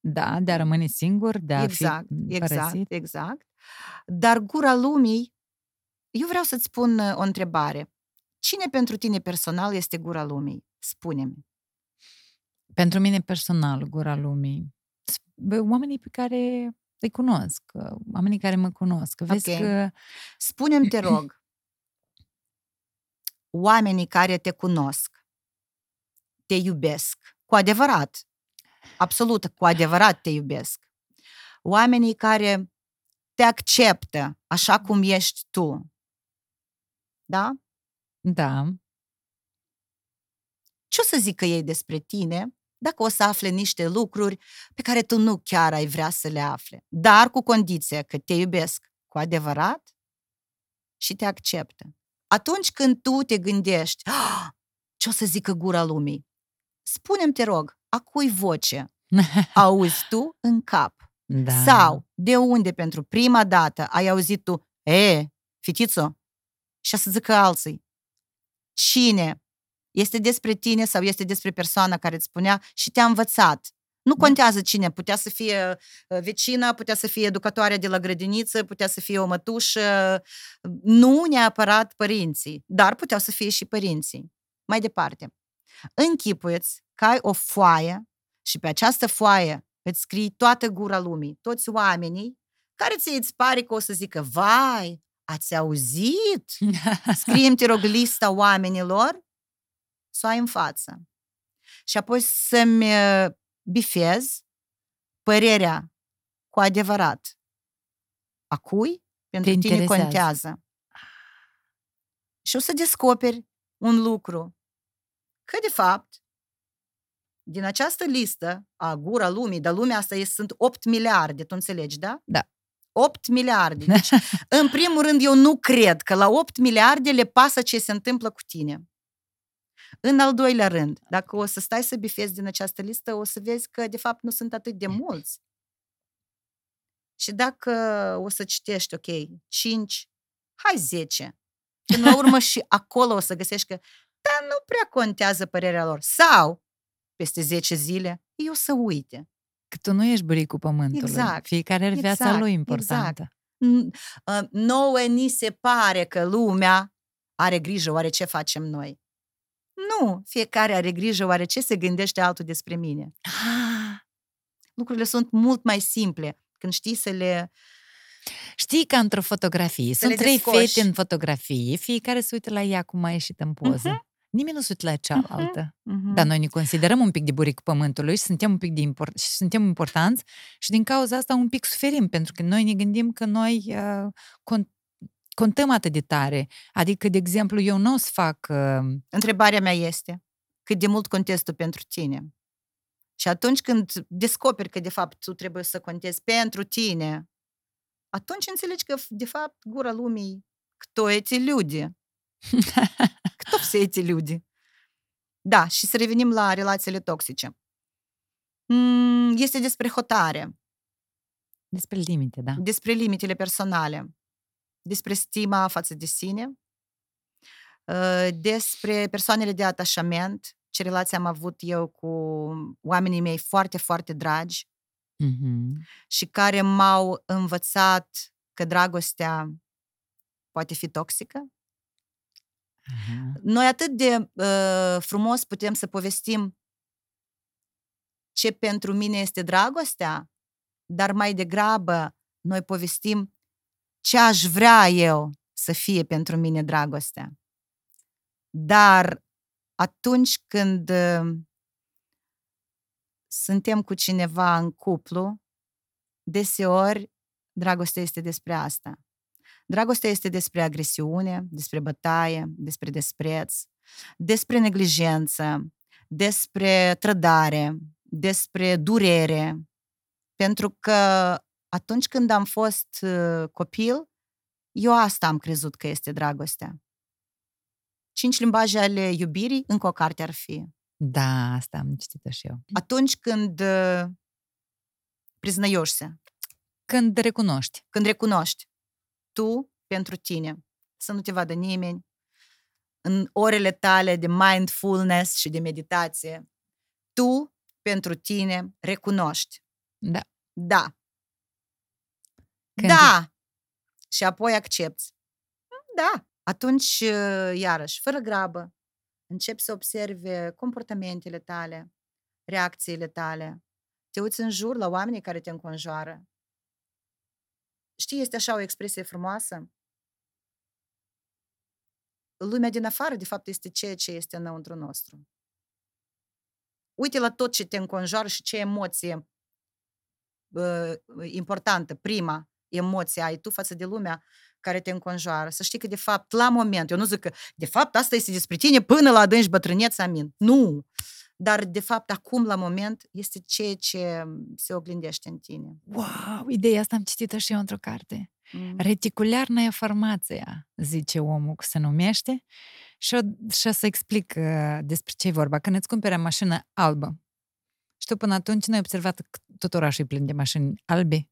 Da, de a rămâne singur, de a exact, fi exact, părăsit. exact. Dar gura lumii, eu vreau să-ți pun uh, o întrebare. Cine pentru tine personal este gura lumii? Spune-mi. Pentru mine personal, gura lumii. Oamenii pe care îi cunosc, oamenii care mă cunosc. Vezi Ok. că Spune-mi, te rog, oamenii care te cunosc, te iubesc, cu adevărat, absolut, cu adevărat te iubesc. Oamenii care te acceptă așa cum ești tu. Da? da, Ce o să zică ei despre tine dacă o să afle niște lucruri pe care tu nu chiar ai vrea să le afle, dar cu condiția că te iubesc cu adevărat și te acceptă. Atunci când tu te gândești, "Ah, ce o să zică gura lumii, spune-mi, te rog, a cui voce [laughs] auzi tu în cap? da. Sau de unde pentru prima dată ai auzit tu, e, fitițo, și să zică alții, cine este despre tine sau este despre persoana care îți spunea și te-a învățat. Nu contează cine, putea să fie uh, vecina, putea să fie educatoarea de la grădiniță, putea să fie o mătușă, nu neapărat părinții, dar puteau să fie și părinții. Mai departe, închipuiți că ai o foaie și pe această foaie îți scrii toată gura lumii, toți oamenii care ți îți pare că o să zică, vai, ați auzit? [laughs] Scrie-mi, te rog, lista oamenilor să o ai în față. Și apoi să-mi uh, bifez părerea cu adevărat. A cui? Pentru Te tine interesează. contează. Și o să descoperi un lucru. Că, de fapt, din această listă a gura lumii, dar lumea asta este, sunt 8 miliarde, tu înțelegi, da? Da. 8 miliarde. [laughs] Deci, în primul rând, eu nu cred că la 8 miliarde le pasă ce se întâmplă cu tine. În al doilea rând, dacă o să stai să bifezi din această listă, o să vezi că, de fapt, nu sunt atât de mulți. Și dacă o să citești, ok, 5, hai 10. Până la urmă și acolo o să găsești că, dar nu prea contează părerea lor. Sau, peste 10 zile, ei o să uite. Că tu nu ești buricul pământului. Exact. Fiecare are viața Exact, lui exact. importantă. N- uh, Nouă ni se pare că lumea are grijă oare ce facem noi. Nu, fiecare are grijă oare ce se gândește altul despre mine. Ah, Lucrurile sunt mult mai simple când știi să le... Știi că într-o fotografie, Să sunt le trei descoși. fete în fotografie, fiecare se uită la ea cum a ieșit în poză. Nimeni nu se uită la cealaltă. Mhm. Dar noi ne considerăm un pic de buricul pământului și suntem un pic de import- și suntem importanți și din cauza asta un pic suferim, pentru că noi ne gândim că noi uh, con- contăm atât de tare. Adică, de exemplu, eu nu o să fac... Uh, Întrebarea mea este, cât de mult contezi tu pentru tine? Și atunci când descoperi că, de fapt, tu trebuie să contezi pentru tine, atunci înțelegi că, de fapt, gura lumii, кто эти люди? Кто все эти люди? Da, și să revenim la relațiile toxice. Mm, Este despre hotare, despre limite, da. despre limitele personale, despre stima față de sine, uh, despre persoanele de atașament, ce relație am avut eu cu oamenii mei foarte, foarte dragi Mhm. și care m-au învățat că dragostea poate fi toxică. Aha. Noi atât de uh, frumos putem să povestim ce pentru mine este dragostea, dar mai degrabă noi povestim ce aș vrea eu să fie pentru mine dragostea. Dar atunci când uh, suntem cu cineva în cuplu, deseori dragostea este despre asta. Dragostea este despre agresiune, despre bătaie, despre despreț, despre neglijență, despre trădare, despre durere. Pentru că atunci când am fost uh, copil, eu asta am crezut că este dragostea. Cinci limbaje ale iubirii, încă o carte ar fi. Da, asta am citit și eu. Atunci când uh, priznăioști, Când recunoști. când recunoști tu pentru tine, să nu te vadă nimeni, în orele tale de mindfulness și de meditație, tu pentru tine recunoști. Da. Da. Când da. Și apoi accepti. Da. Atunci, uh, iarăși, fără grabă, începi să observi comportamentele tale, reacțiile tale. Te uiți în jur la oamenii care te înconjoară. Știi, este așa o expresie frumoasă? Lumea din afară, de fapt, este ceea ce este înăuntru nostru. Uite la tot ce te înconjoară și ce emoție uh, importantă, prima emoții ai tu față de lumea care te înconjoară. Să știi că, de fapt, la moment, eu nu zic că, de fapt, asta este despre tine până la adânci bătrâneți, amin. Nu! Dar, de fapt, acum, la moment, este ceea ce se oglindește în tine. Wow! Ideea asta am citit-o și eu într-o carte. Mm. Reticularna formația, zice omul, se numește. Și, și o să explic uh, despre ce e vorba. Când îți cumperi mașină albă, știu, până atunci noi observat că tot orașul e plin de mașini albe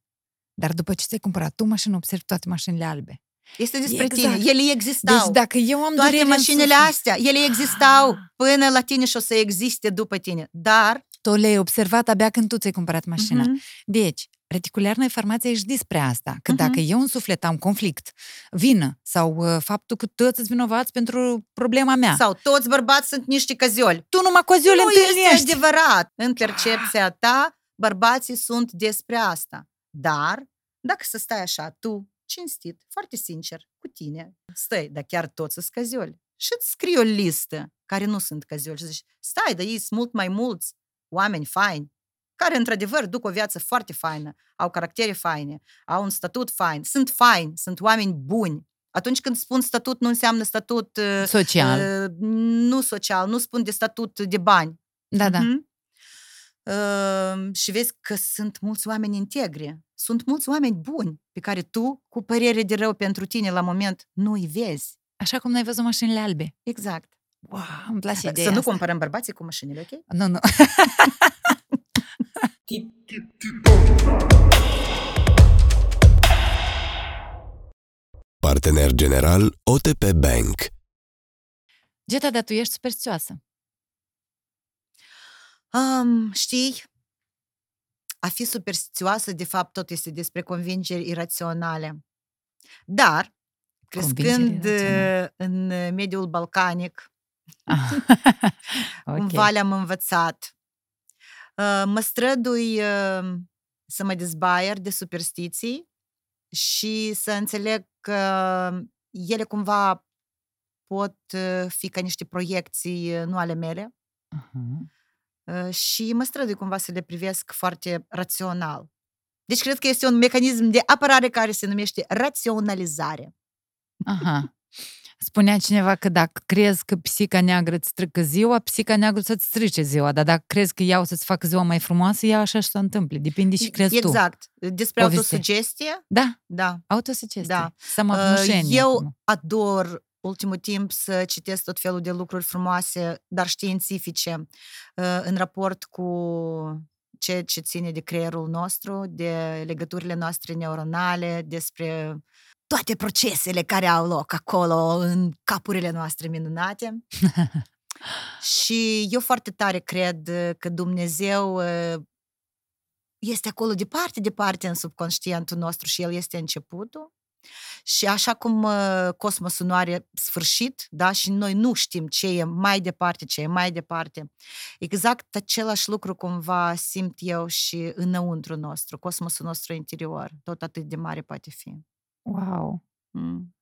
dar după ce ți-ai cumpărat tu mașină, observi toate mașinile albe. Este despre Exact. tine. Ele existau. Deci dacă eu am Toate durere în mașinile suflet, astea, ele existau Ah. până la tine și o să existe după tine. Dar... tu le-ai observat abia când tu ți-ai cumpărat mașina. Mhm. Deci, reticularna informația e și despre asta. Că Mhm. dacă eu în suflet am conflict, vină, sau uh, faptul că toți sunt vinovați pentru problema mea. Sau toți bărbați sunt niște căzioli. tu numai coziule nu este întâlnești. adevărat. În percepția ta, bărbații sunt despre asta. Dar, dacă să stai așa, tu, cinstit, foarte sincer, cu tine, stai, dar chiar toți sunt căzioli. Și îți scrii o listă care nu sunt căzioli și zici, stai, dar ei sunt mult mai mulți oameni faini, care într-adevăr duc o viață foarte faină, au caractere faine, au un statut fain, sunt faini, sunt oameni buni. Atunci când spun statut, nu înseamnă statut uh, Social. uh, nu social, nu spun de statut de bani. Da, da. Mhm. Uh, și vezi că sunt mulți oameni integri, sunt mulți oameni buni pe care tu, cu părere de rău pentru tine la moment, nu îi vezi. Așa cum n-ai văzut mașinile albe. Exact. Wow, îmi place Să ideea nu asta. comparăm bărbații cu mașinile, ok? Nu, nu. Partener general OTP Bank. Geta, dar tu ești superstioasă. Um, știi, a fi superstițioasă, de fapt, tot este despre convingeri iraționale. Dar, crescând iraționale. uh, în mediul balcanic, Ah. [laughs] [laughs] ok. cumva le-am învățat. Uh, Mă strădui uh, să mă dezbaier de superstiții și să înțeleg că ele cumva pot uh, fi ca niște proiecții uh, nu ale mele Aha. Uh, și mă strădui cumva să le privesc foarte rațional. Deci cred că este un mecanism de apărare care se numește raționalizare. Aha. Spunea cineva că dacă crezi că pisica neagră îți strică ziua, pisica neagră să-ți strice ziua, dar dacă crezi că ea o să-ți facă ziua mai frumoasă, ea așa și se întâmplă. Depinde și crezi tu. exact. Despre Poveste. autosugestie, Da, da. autosugestie. Da. Samavnușenie. Eu acum. ador ultimul timp să citesc tot felul de lucruri frumoase, dar științifice, uh, în raport cu ceea ce ține de creierul nostru, de legăturile noastre neuronale, despre toate procesele care au loc acolo în capurile noastre minunate. [laughs] Și eu foarte tare cred uh, că Dumnezeu uh, este acolo departe, departe în subconștientul nostru și El este începutul. Și așa cum uh, cosmosul nu are sfârșit, da, și noi nu știm ce e mai departe, ce e mai departe, exact același lucru cumva simt eu și înăuntru nostru, cosmosul nostru interior, tot atât de mare poate fi. Wow. Mm.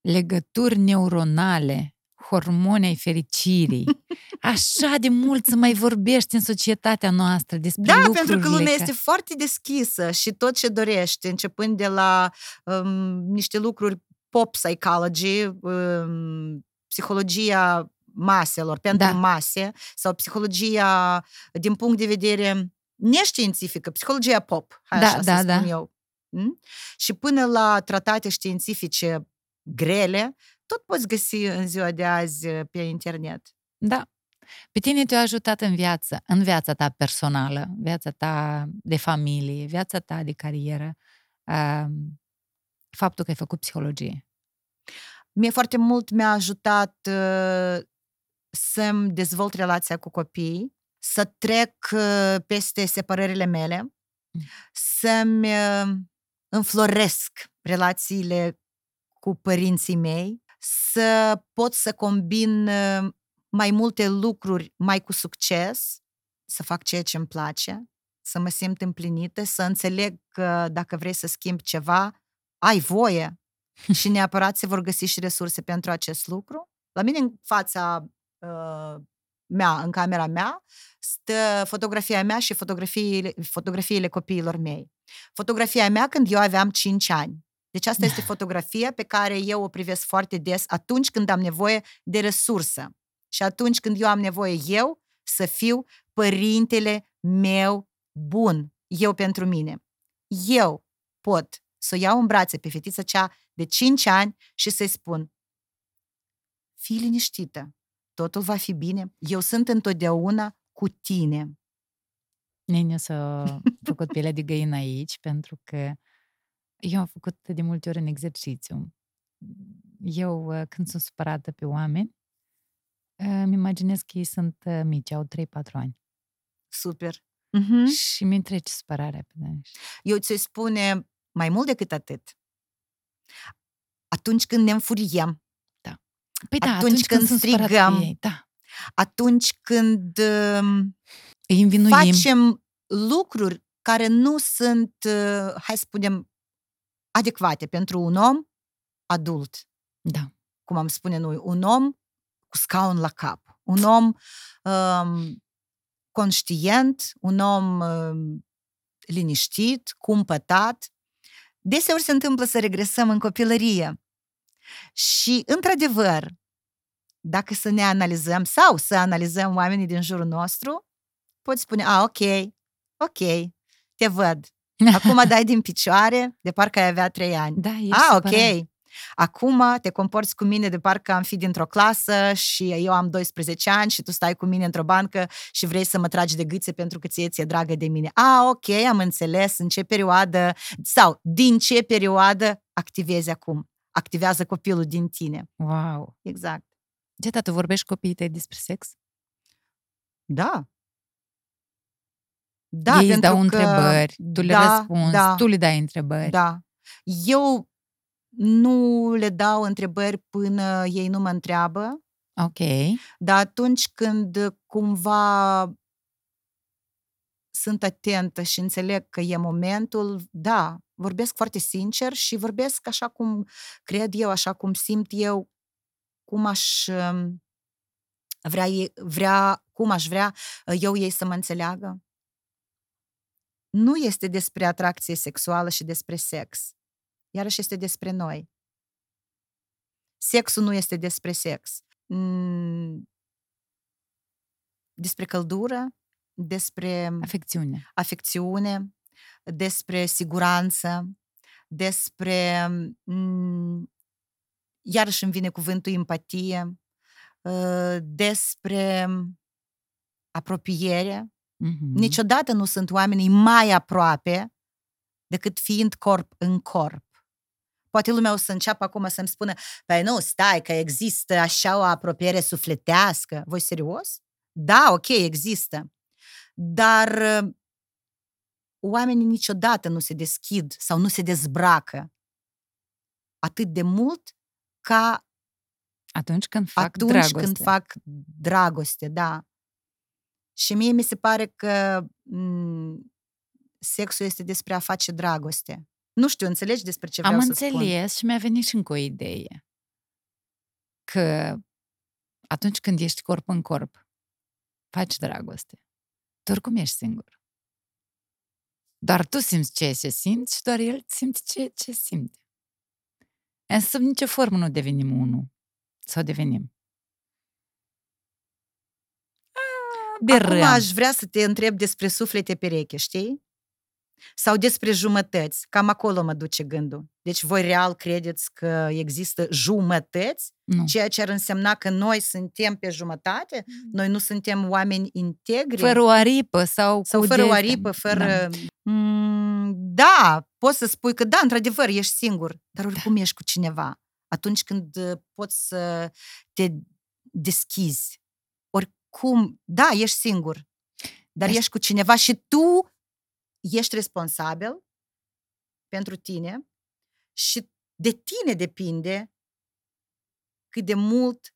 Legături neuronale, hormoni ai fericirii. [laughs] Așa de mult să mai vorbești în societatea noastră despre Da, lucrurile pentru că lumea care- este foarte deschisă și tot ce dorește, începând de la um, niște lucruri pop psychology, um, psihologia maselor, pentru Da. mase, sau psihologia din punct de vedere neștiințifică, psihologia pop, hai Da, așa da, să spun da. eu. Mm? Și până la tratate științifice grele, tot poți găsi în ziua de azi pe internet. Da. Pe tine te-a ajutat în viață, în viața ta personală, viața ta de familie, viața ta de carieră, um, faptul că ai făcut psihologie. Mie foarte mult mi-a ajutat uh, să-mi dezvolt relația cu copiii, să trec uh, peste separările mele, Mm. să-mi uh, înfloresc relațiile cu părinții mei, să pot să combin uh, mai multe lucruri mai cu succes, să fac ceea ce îmi place, să mă simt împlinită, să înțeleg că dacă vrei să schimbi ceva, ai voie și [laughs] neapărat se vor găsi și resurse pentru acest lucru. La mine în fața uh, mea, în camera mea, stă fotografia mea și fotografiile, fotografiile copiilor mei. Fotografia mea când eu aveam 5 ani. Deci asta este fotografia pe care eu o privesc foarte des atunci când am nevoie de resursă. Și atunci când eu am nevoie eu să fiu părintele meu bun, eu pentru mine. Eu pot să o iau în brațe pe fetița cea de 5 ani și să-i spun fii liniștită, totul va fi bine, eu sunt întotdeauna cu tine. Nene s-a [laughs] făcut pielea de găină aici, pentru că eu am făcut de multe ori în exercițiu. Eu, uh, când sunt supărată pe oameni, uh, îmi imaginez că ei sunt uh, mici, au 3-4 ani. Super. Mhm. Și mi trece supărarea pe dani. Eu ți-o spune mai mult decât atât. Atunci când ne înfuriem, Păi da, Atunci când sunt supărat pe strigăm, ei, da. atunci când um, Îi învinuim. facem lucruri care nu sunt, uh, hai să spunem, adecvate pentru un om adult, Da. cum am spune noi, un om cu scaun la cap, un om um, conștient, un om um, liniștit, cumpătat. Deseori se întâmplă să regresăm în copilărie. Și, într-adevăr, dacă să ne analizăm sau să analizăm oamenii din jurul nostru, poți spune, a, ok, ok, te văd. Acum dai din picioare de parcă ai avea trei ani. Da, ești A, supărat. ok. Acum te comporți cu mine de parcă am fi dintr-o clasă și eu am 12 ani și tu stai cu mine într-o bancă și vrei să mă tragi de gâțe pentru că ție ți-e dragă de mine. A, ok, am înțeles în ce perioadă sau din ce perioadă activezi acum. Activează copilul din tine. Wow. Exact. Geta, tu vorbești cu copiii tăi despre sex? Da. Da, Ei îți pentru dau că, întrebări, tu le da, răspunzi, da, tu le dai întrebări. da. Eu nu le dau întrebări până ei nu mă întreabă, Ok. dar atunci când cumva sunt atentă și înțeleg că e momentul, da, vorbesc foarte sincer și vorbesc așa cum cred eu, așa cum simt eu, cum aș um, vrea, ei- vrea cum aș vrea uh, eu ei să mă înțeleagă. Nu este despre atracție sexuală și despre sex. Iarăși este despre noi. Sexul nu este despre sex. Mm, Despre căldură, despre Afecțiune. afecțiune, despre siguranță, despre, mm, iarăși îmi vine cuvântul empatie, uh, despre apropiere. Mhm. Niciodată nu sunt oamenii mai aproape decât fiind corp în corp. Poate lumea o să înceapă acum să-mi spună, păi nu, stai, că există așa o apropiere sufletească. Voi serios? Da, ok, există. Dar uh, oamenii niciodată nu se deschid sau nu se dezbracă atât de mult ca Atunci când fac atunci dragoste. când fac dragoste, da. Și mie mi se pare că m, sexul este despre a face dragoste. Nu știu, înțelegi despre ce vreau Am să spun? înțeles și mi-a venit și încă o idee. Că atunci când ești corp în corp, faci dragoste. Tu oricum ești singur. Doar tu simți ce se simți și doar el simte ce, ce simte. Însă sub nicio formă nu devenim unul. Sau devenim. Acum Berăm. aș vrea să te întreb despre suflete pereche, știi? Sau despre jumătăți. Cam acolo mă duce gândul. Deci voi real credeți că există jumătăți? Nu. Ceea ce ar însemna că noi suntem pe jumătate? Noi nu suntem oameni integri? Fără o aripă sau, Sau cu fără o de- aripă, fără... Da. Mm, da, poți să spui că da, într-adevăr, ești singur, dar oricum ești cu cineva. Atunci când uh, poți să te deschizi, oricum, da, ești singur, dar Ești- ești cu cineva și tu ești responsabil pentru tine și de tine depinde cât de mult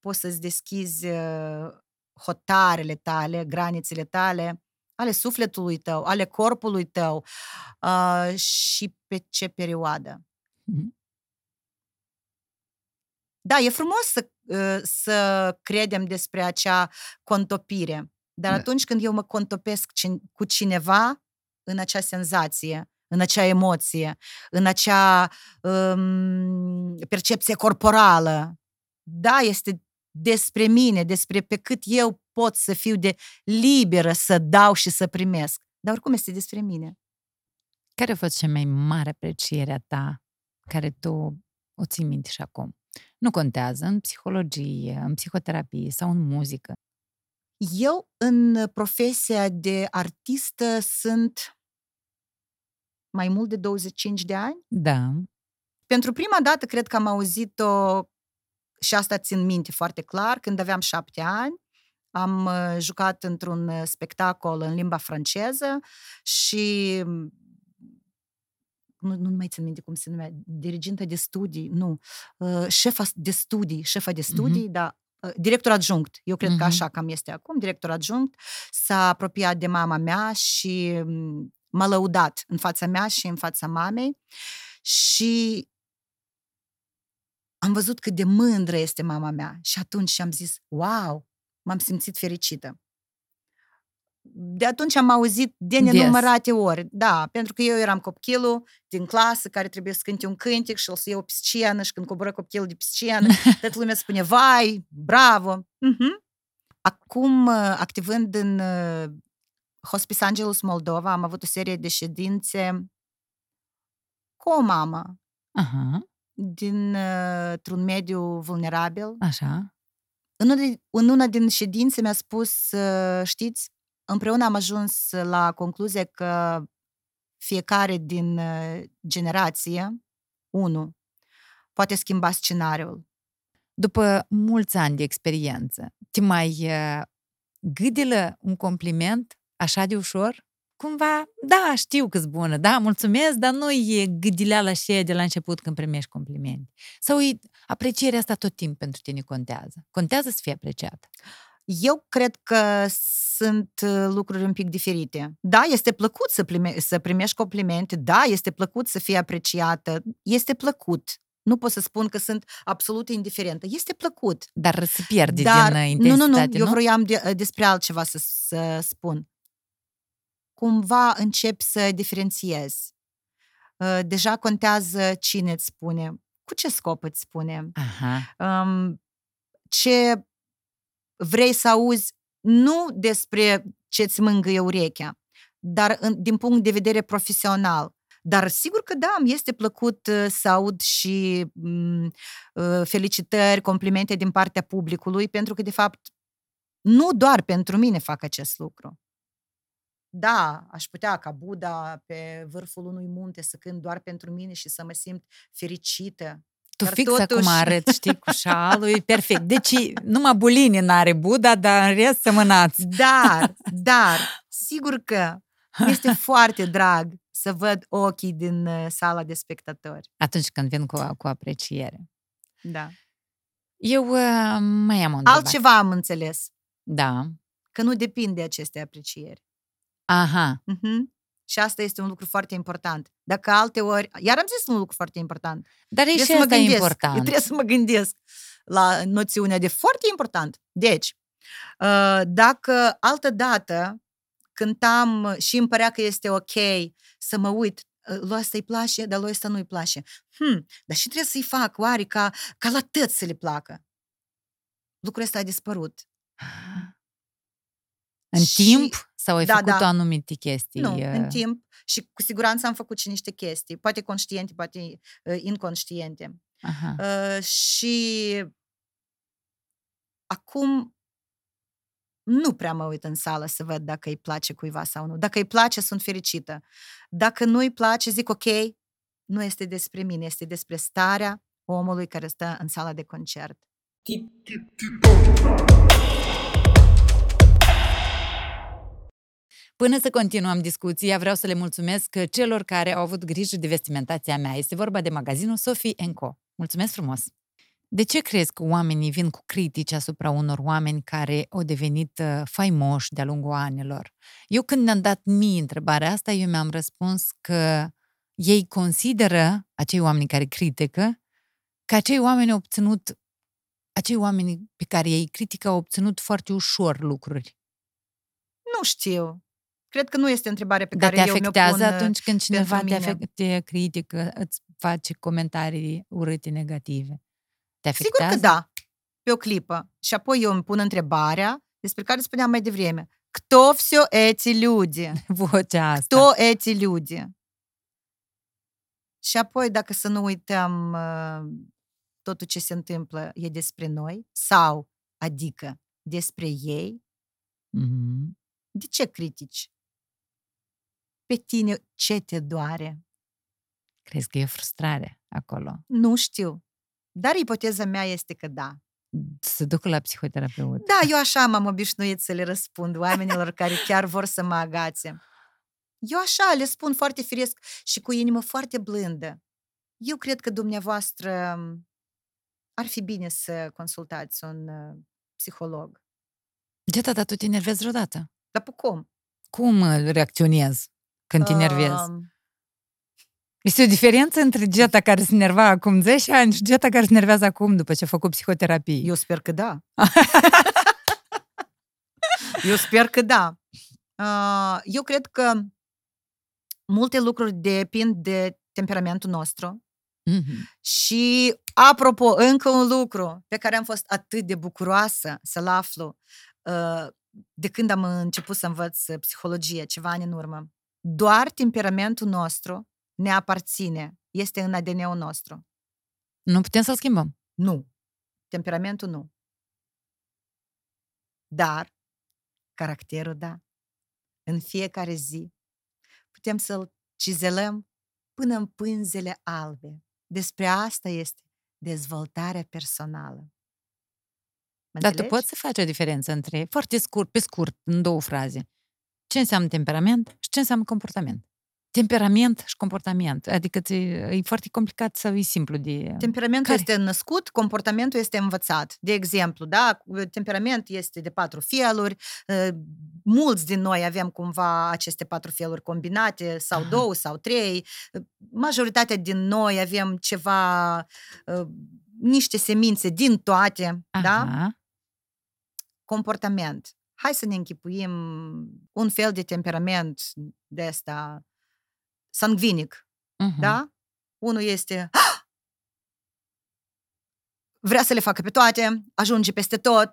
poți să-ți deschizi uh, hotarele tale, granițele tale, ale sufletului tău, ale corpului tău uh, și pe ce perioadă. Mhm. Da, e frumos să, uh, să credem despre acea contopire, dar Da. atunci când eu mă contopesc cin- cu cineva în acea senzație, în acea emoție, în acea um, percepție corporală, da, este despre mine, despre pe cât eu pot să fiu de liberă să dau și să primesc. Dar oricum este despre mine. Care a fost cea mai mare apreciere a ta care tu o ții minte și acum? Nu contează, în psihologie, în psihoterapie sau în muzică. Eu, în profesia de artistă, sunt mai mult de 25 de ani. Da. Pentru prima dată, cred că am auzit-o și asta țin minte foarte clar, când aveam șapte ani. Am uh, jucat într-un uh, spectacol în limba franceză și mm, nu, nu mai țin minte cum se numea, diriginta de studii, nu, uh, șefa de studii, șefa de studii, mm-hmm. da, uh, director adjunct, eu cred mm-hmm. că Mhm. așa cam este acum, director adjunct, s-a apropiat de mama mea și mm, m-a lăudat în fața mea și în fața mamei și am văzut cât de mândră este mama mea și atunci am zis, wow, m-am simțit fericită. De atunci am auzit de Des. nenumărate ori, da, pentru că eu eram copilul din clasă care trebuie să cânte un cântec și o să iau pe scenă și când coboră copilul de pe scenă, [laughs] toată lumea spune, vai, bravo. Mhm. Acum, uh, activând în uh, Hospice Angelus Moldova, am avut o serie de ședințe cu o mamă Aha, dintr-un mediu vulnerabil. așa. În una, în una din ședințe mi-a spus, uh, știți, împreună am ajuns la concluzie că fiecare din uh, generație, unu, poate schimba scenariul. După mulți ani de experiență, te mai uh, gâdilă un compliment așa de ușor? Cumva, da, știu că bună, da, mulțumesc, dar nu e gâdileala și de la început când primești complimente. Sau e aprecierea asta tot timpul pentru tine contează. Contează să fie apreciată. Eu cred că sunt uh, lucruri un pic diferite. Da, este plăcut să, prime- să primești complimente, da, este plăcut să fii apreciată, este plăcut. Nu pot să spun că sunt absolut indiferentă. Este plăcut. Dar se pierde Dar, din intensitate, nu, nu, nu, nu? eu vroiam de, despre altceva să, să spun. Cumva încep să diferențiezi. Uh, deja contează cine îți spune, cu ce scop îți spune, Aha. um, ce vrei să auzi nu despre ce îți mângâie urechea, dar în, din punct de vedere profesional. Dar sigur că da, îmi este plăcut uh, să aud și um, felicitări, complimente din partea publicului, pentru că, de fapt, nu doar pentru mine fac acest lucru. Da, aș putea ca Buddha pe vârful unui munte să cânt doar pentru mine și să mă simt fericită tu Dar fix totuși... acum arăți, știi, cu [laughs] șalul, e perfect. Deci, numai buline n-are Buddha, dar în rest semănați. Dar, [laughs] dar, sigur că este foarte drag să văd ochii din uh, sala de spectatori. Atunci când vin cu, cu apreciere. Da. Eu uh, mai am o întrebare. Altceva am înțeles. Da. Că nu depinde de aceste aprecieri. Aha. Uh-huh. Și asta este un lucru foarte important. Dacă alte ori... Iar am zis un lucru foarte important. Dar e și asta important. Eu trebuie să mă gândesc la noțiunea de foarte important. Deci, uh, dacă altă dată cântam și îmi părea că este ok să mă uit, uh, lui asta îi place, dar lui asta nu îi place. Hmm, dar și trebuie să-i fac, oare, ca, ca la tăți să le placă. Lucrul ăsta a dispărut. [gasps] În și, timp? Sau ai da, făcut da. anumite chestii? Nu, în timp. Și cu siguranță am făcut și niște chestii. Poate conștiente, poate uh, inconștiente. Aha. Uh, și acum nu prea mă uit în sală să văd dacă îi place cuiva sau nu. Dacă îi place, sunt fericită. Dacă nu îi place, zic ok, nu este despre mine, este despre starea omului care stă în sala de concert. Până să continuăm discuția, vreau să le mulțumesc celor care au avut grijă de vestimentația mea. Este vorba de magazinul Sophie Co. Mulțumesc frumos! De ce crezi că oamenii vin cu critici asupra unor oameni care au devenit uh, faimoși de-a lungul anilor? Eu când mi-am dat mie întrebarea asta, eu mi-am răspuns că ei consideră, acei oameni care critică, că acei oameni au obținut, acei oameni pe care ei critică au obținut foarte ușor lucruri. Nu știu. Cred că nu este o întrebare pe Dar care eu mi-o pun uh, atunci când cineva te, afect, te critică, îți face comentarii urâte negative? Te afectează? Sigur că da, pe o clipă. Și apoi eu îmi pun întrebarea despre care spuneam mai devreme. Кто все эти люди? Vocea asta. Кто эти люди? Și apoi, dacă să nu uităm uh, totul ce se întâmplă e despre noi, sau, adică, despre ei, mm-hmm. de ce critici? Pe tine ce te doare? Crezi că e frustrare acolo? Nu știu. Dar ipoteza mea este că da. Să duc la psihoterapeut. Da, eu așa m-am obișnuit să le răspund oamenilor care chiar vor să mă agațe. Eu așa le spun foarte firesc și cu inimă foarte blândă. Eu cred că dumneavoastră ar fi bine să consultați un uh, psiholog. De dar tu te enervezi vreodată? Dar pe cum? Cum reacționezi când te enervezi? Uh, este o diferență între Geta care se nerva acum 10 ani și Geta care se nervează acum după ce a făcut psihoterapie. Eu sper că da. [laughs] Eu sper că da. Eu cred că multe lucruri depind de temperamentul nostru. Mm-hmm. Și, apropo, încă un lucru pe care am fost atât de bucuroasă să-l aflu de când am început să învăț psihologie, ceva ani în urmă. Doar temperamentul nostru ne aparține, este în ADN-ul nostru. Nu putem să-l schimbăm. Nu. Temperamentul nu. Dar caracterul, da. În fiecare zi putem să-l cizelăm până în pânzele albe. Despre asta este dezvoltarea personală. Dar tu poți să faci o diferență între, foarte scurt, pe scurt, în două fraze. Ce înseamnă temperament și ce înseamnă comportament. Temperament și comportament. Adică e, e foarte complicat sau e simplu de... Temperamentul Care? este născut, comportamentul este învățat. De exemplu, da, temperament este de patru feluri, uh, mulți din noi avem cumva aceste patru feluri combinate, sau Aha. două, sau trei. Majoritatea din noi avem ceva, uh, niște semințe din toate, da? Aha. Comportament. Hai să ne închipuim un fel de temperament de ăsta sanguinic, Mhm. da? Unul este "Ah!" vrea să le facă pe toate, ajunge peste tot,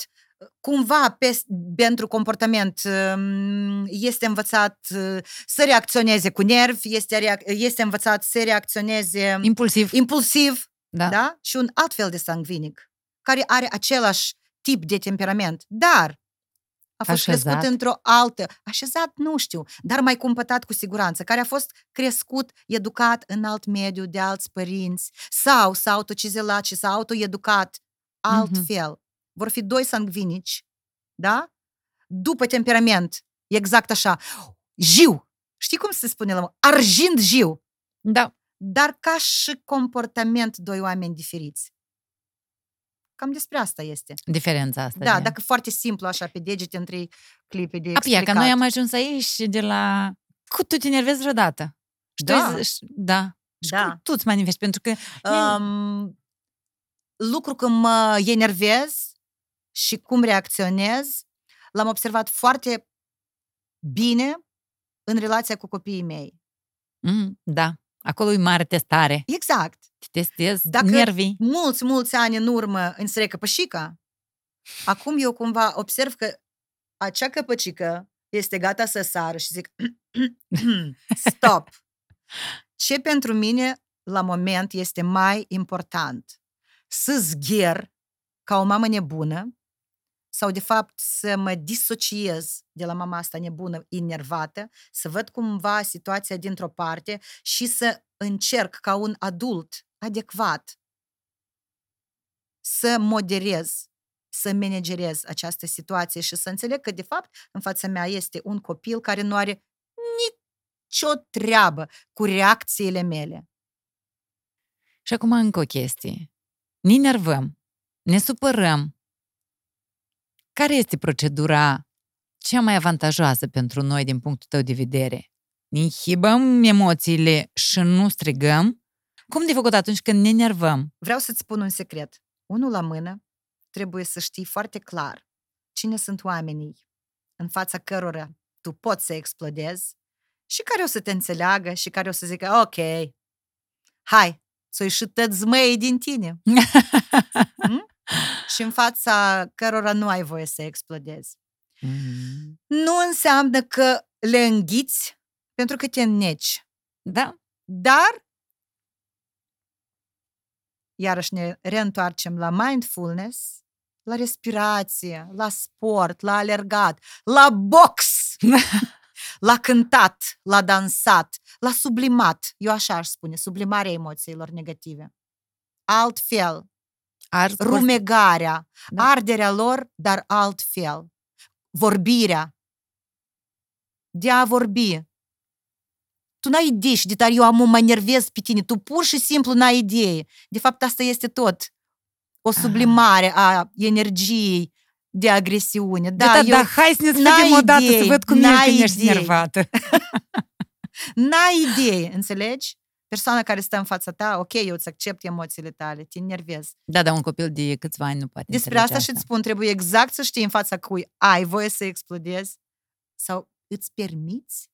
cumva pes, pentru comportament um, este învățat uh, să reacționeze cu nervi, este, reac- este învățat să reacționeze Impulsiv. impulsiv, Da. da? Și un alt fel de sanguinic, care are același tip de temperament, dar a fost Așezat. crescut într-o altă, așezat nu știu, dar mai cumpătat cu siguranță, care a fost crescut, educat în alt mediu de alți părinți sau s-a autocizelat și s-a autoeducat altfel. Vor fi doi sanguinici, da? După temperament, exact așa, jiu. Știi cum se spune la mă? Argint jiu. Da. Dar ca și comportament, doi oameni diferiți. Cam despre asta este. Diferența asta. Da, de... dacă foarte simplu, așa, pe degete, în trei clipe de Apia, că explicat. noi am ajuns aici de la... Cu tu te enervezi vreodată? Și tu Da. ai zis- da. Și Da. cum tu îți manifesti? Pentru că Um, lucru când mă enervez și cum reacționez, l-am observat foarte bine în relația cu copiii mei. mm, da, acolo e mare testare. Exact. Te testezi Dacă- nervii. Mulți, mulți ani în urmă însere căpășica. Acum eu cumva observ că acea căpăcică este gata să sară și zic [clears throat] stop. Ce pentru mine la moment este mai important? Să zgher ca o mamă nebună sau de fapt să mă disociez de la mama asta nebună, enervată, să văd cumva situația dintr-o parte și să încerc ca un adult adecvat să moderez, să managerez această situație și să înțeleg că, de fapt, în fața mea este un copil care nu are nicio treabă cu reacțiile mele. Și acum încă o chestie. Ne enervăm, ne supărăm. Care este procedura cea mai avantajoasă pentru noi din punctul tău de vedere? Ne inhibăm emoțiile și nu strigăm? Cum de făcut atunci când ne enervăm? Vreau să-ți spun un secret. Unul la mână, trebuie să știi foarte clar cine sunt oamenii în fața cărora tu poți să explodezi și care o să te înțeleagă și care o să zică, ok, hai, să ieși tot zmăii din tine. Mm? [laughs] și în fața cărora nu ai voie să explodezi. Mm, Nu înseamnă că le înghiți pentru că te înneci. Da, Dar, iarăși ne reîntoarcem la mindfulness, la respirație, la sport, la alergat, la box, [laughs] la cântat, la dansat, la sublimat. Eu așa aș spune, sublimarea emoțiilor negative. Altfel, ar rumegarea, Da. arderea lor, dar altfel. Vorbirea. De a vorbi. Tu n-ai idee și de tare eu am mă enervez pe tine. Tu pur și simplu n-ai idee. De fapt, asta este tot. O sublimare a energiei de agresiune. Da, Da, da, eu, da, hai să ne n-ai sfătim odată să idei, văd cum ești n-ai când ești idei. nervată. [laughs] N-ai idee, înțelegi? Persoana care stă în fața ta, ok, eu îți accept emoțiile tale, te enervez. Da, dar un copil de câțiva ani nu poate Despre înțelege asta și îți spun, trebuie exact să știi în fața cui ai voie să explodezi sau îți permiți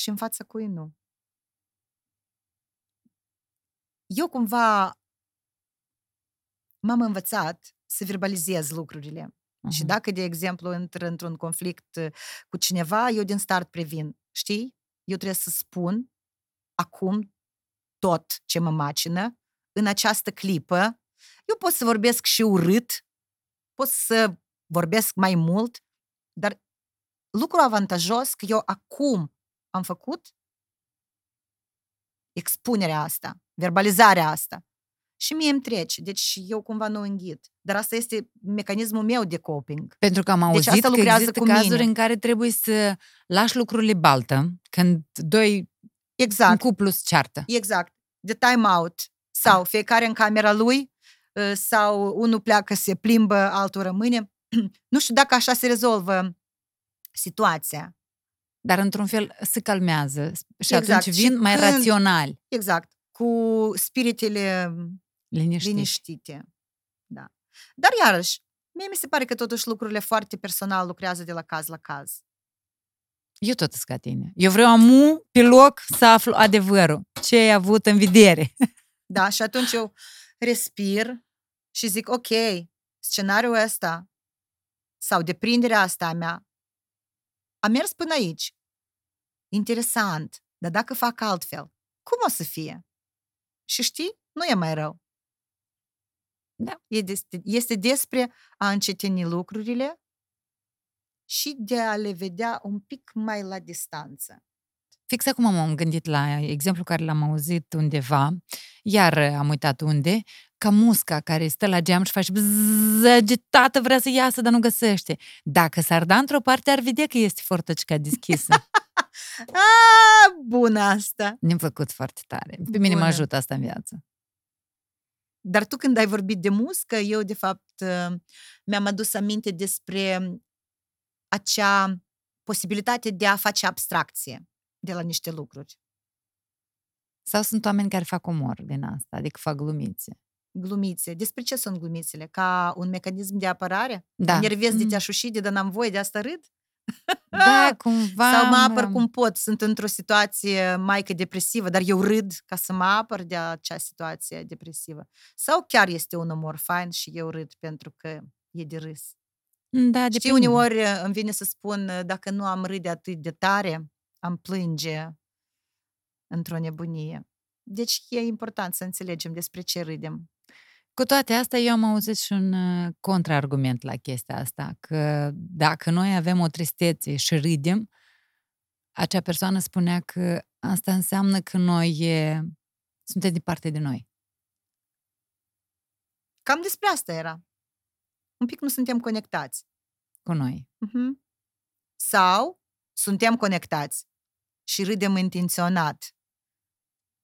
și în fața cui nu. Eu cumva m-am învățat să verbalizez lucrurile. Și Mhm. dacă, de exemplu, intră într-un conflict uh, cu cineva, eu din start previn. Știi? Eu trebuie să spun acum tot ce mă macină în această clipă. Eu pot să vorbesc și urât, pot să vorbesc mai mult, dar lucru avantajos că eu acum am făcut expunerea asta, verbalizarea asta. Și mie îmi trece, deci eu cumva nu înghit. dar asta este mecanismul meu de coping. Pentru că am Deci auzit asta că lucrează există cu cazuri mine. în care trebuie să lași lucrurile baltă când doi un Exact, cuplu se ceartă. exact. De time out. Sau fiecare în camera lui, uh, sau unul pleacă, se plimbă, altul rămâne. [clears throat] Nu știu dacă așa se rezolvă situația. Dar într-un fel se calmează și Exact. atunci Și vin mai când- raționali, Exact. Cu spiritele liniștiți. liniștite. Da. Dar iarăși, mie mi se pare că totuși lucrurile foarte personal lucrează de la caz la caz. Eu tot sunt ca tine. Eu vreau amu pe loc să aflu adevărul. Ce ai avut în vedere. [laughs] Da, și atunci eu respir și zic, ok, scenariul ăsta sau deprinderea asta a mea a mers până aici. Interesant, dar dacă fac altfel, cum o să fie? Și știi, nu e mai rău. Da. E des- Este despre a încetini lucrurile și de a le vedea un pic mai la distanță. Fix acum m-am gândit la exemplu care l-am auzit undeva, iar am uitat unde, ca musca care stă la geam și face bzzz, agitată, vrea să iasă, dar nu găsește. Dacă s-ar da într-o parte, ar vedea că este fortăcica deschisă. [laughs] A, bună asta! Ne-am făcut foarte tare. Pe mine mă Bună. ajută asta în viață. Dar tu când ai vorbit de muscă, eu de fapt uh, mi-am adus aminte despre acea posibilitate de a face abstracție de la niște lucruri. Sau sunt oameni care fac umor din asta, adică fac glumițe. Glumițe. Despre ce sunt glumițele? Ca un mecanism de apărare? Da. Nervez de Mm. te-aș ușide, dar n-am voie, de asta râd? Da, [laughs] cumva... Sau mă apăr am- cum pot. Sunt într-o situație mai că depresivă, dar eu râd ca să mă apăr de acea situație depresivă. Sau chiar este un umor fain și eu râd pentru că e de râs. Da, Știi, depinde. uneori uh, îmi vine să spun, uh, dacă nu am râde atât de tare, am plânge într-o nebunie. Deci e important să înțelegem despre ce râdem. Cu toate astea, eu am auzit și un uh, contraargument la chestia asta, că dacă noi avem o tristețe și râdem, acea persoană spunea că asta înseamnă că noi e, suntem departe de noi. Cam despre asta era. Un pic nu suntem conectați. Cu noi. Mhm. Sau suntem conectați și râdem intenționat.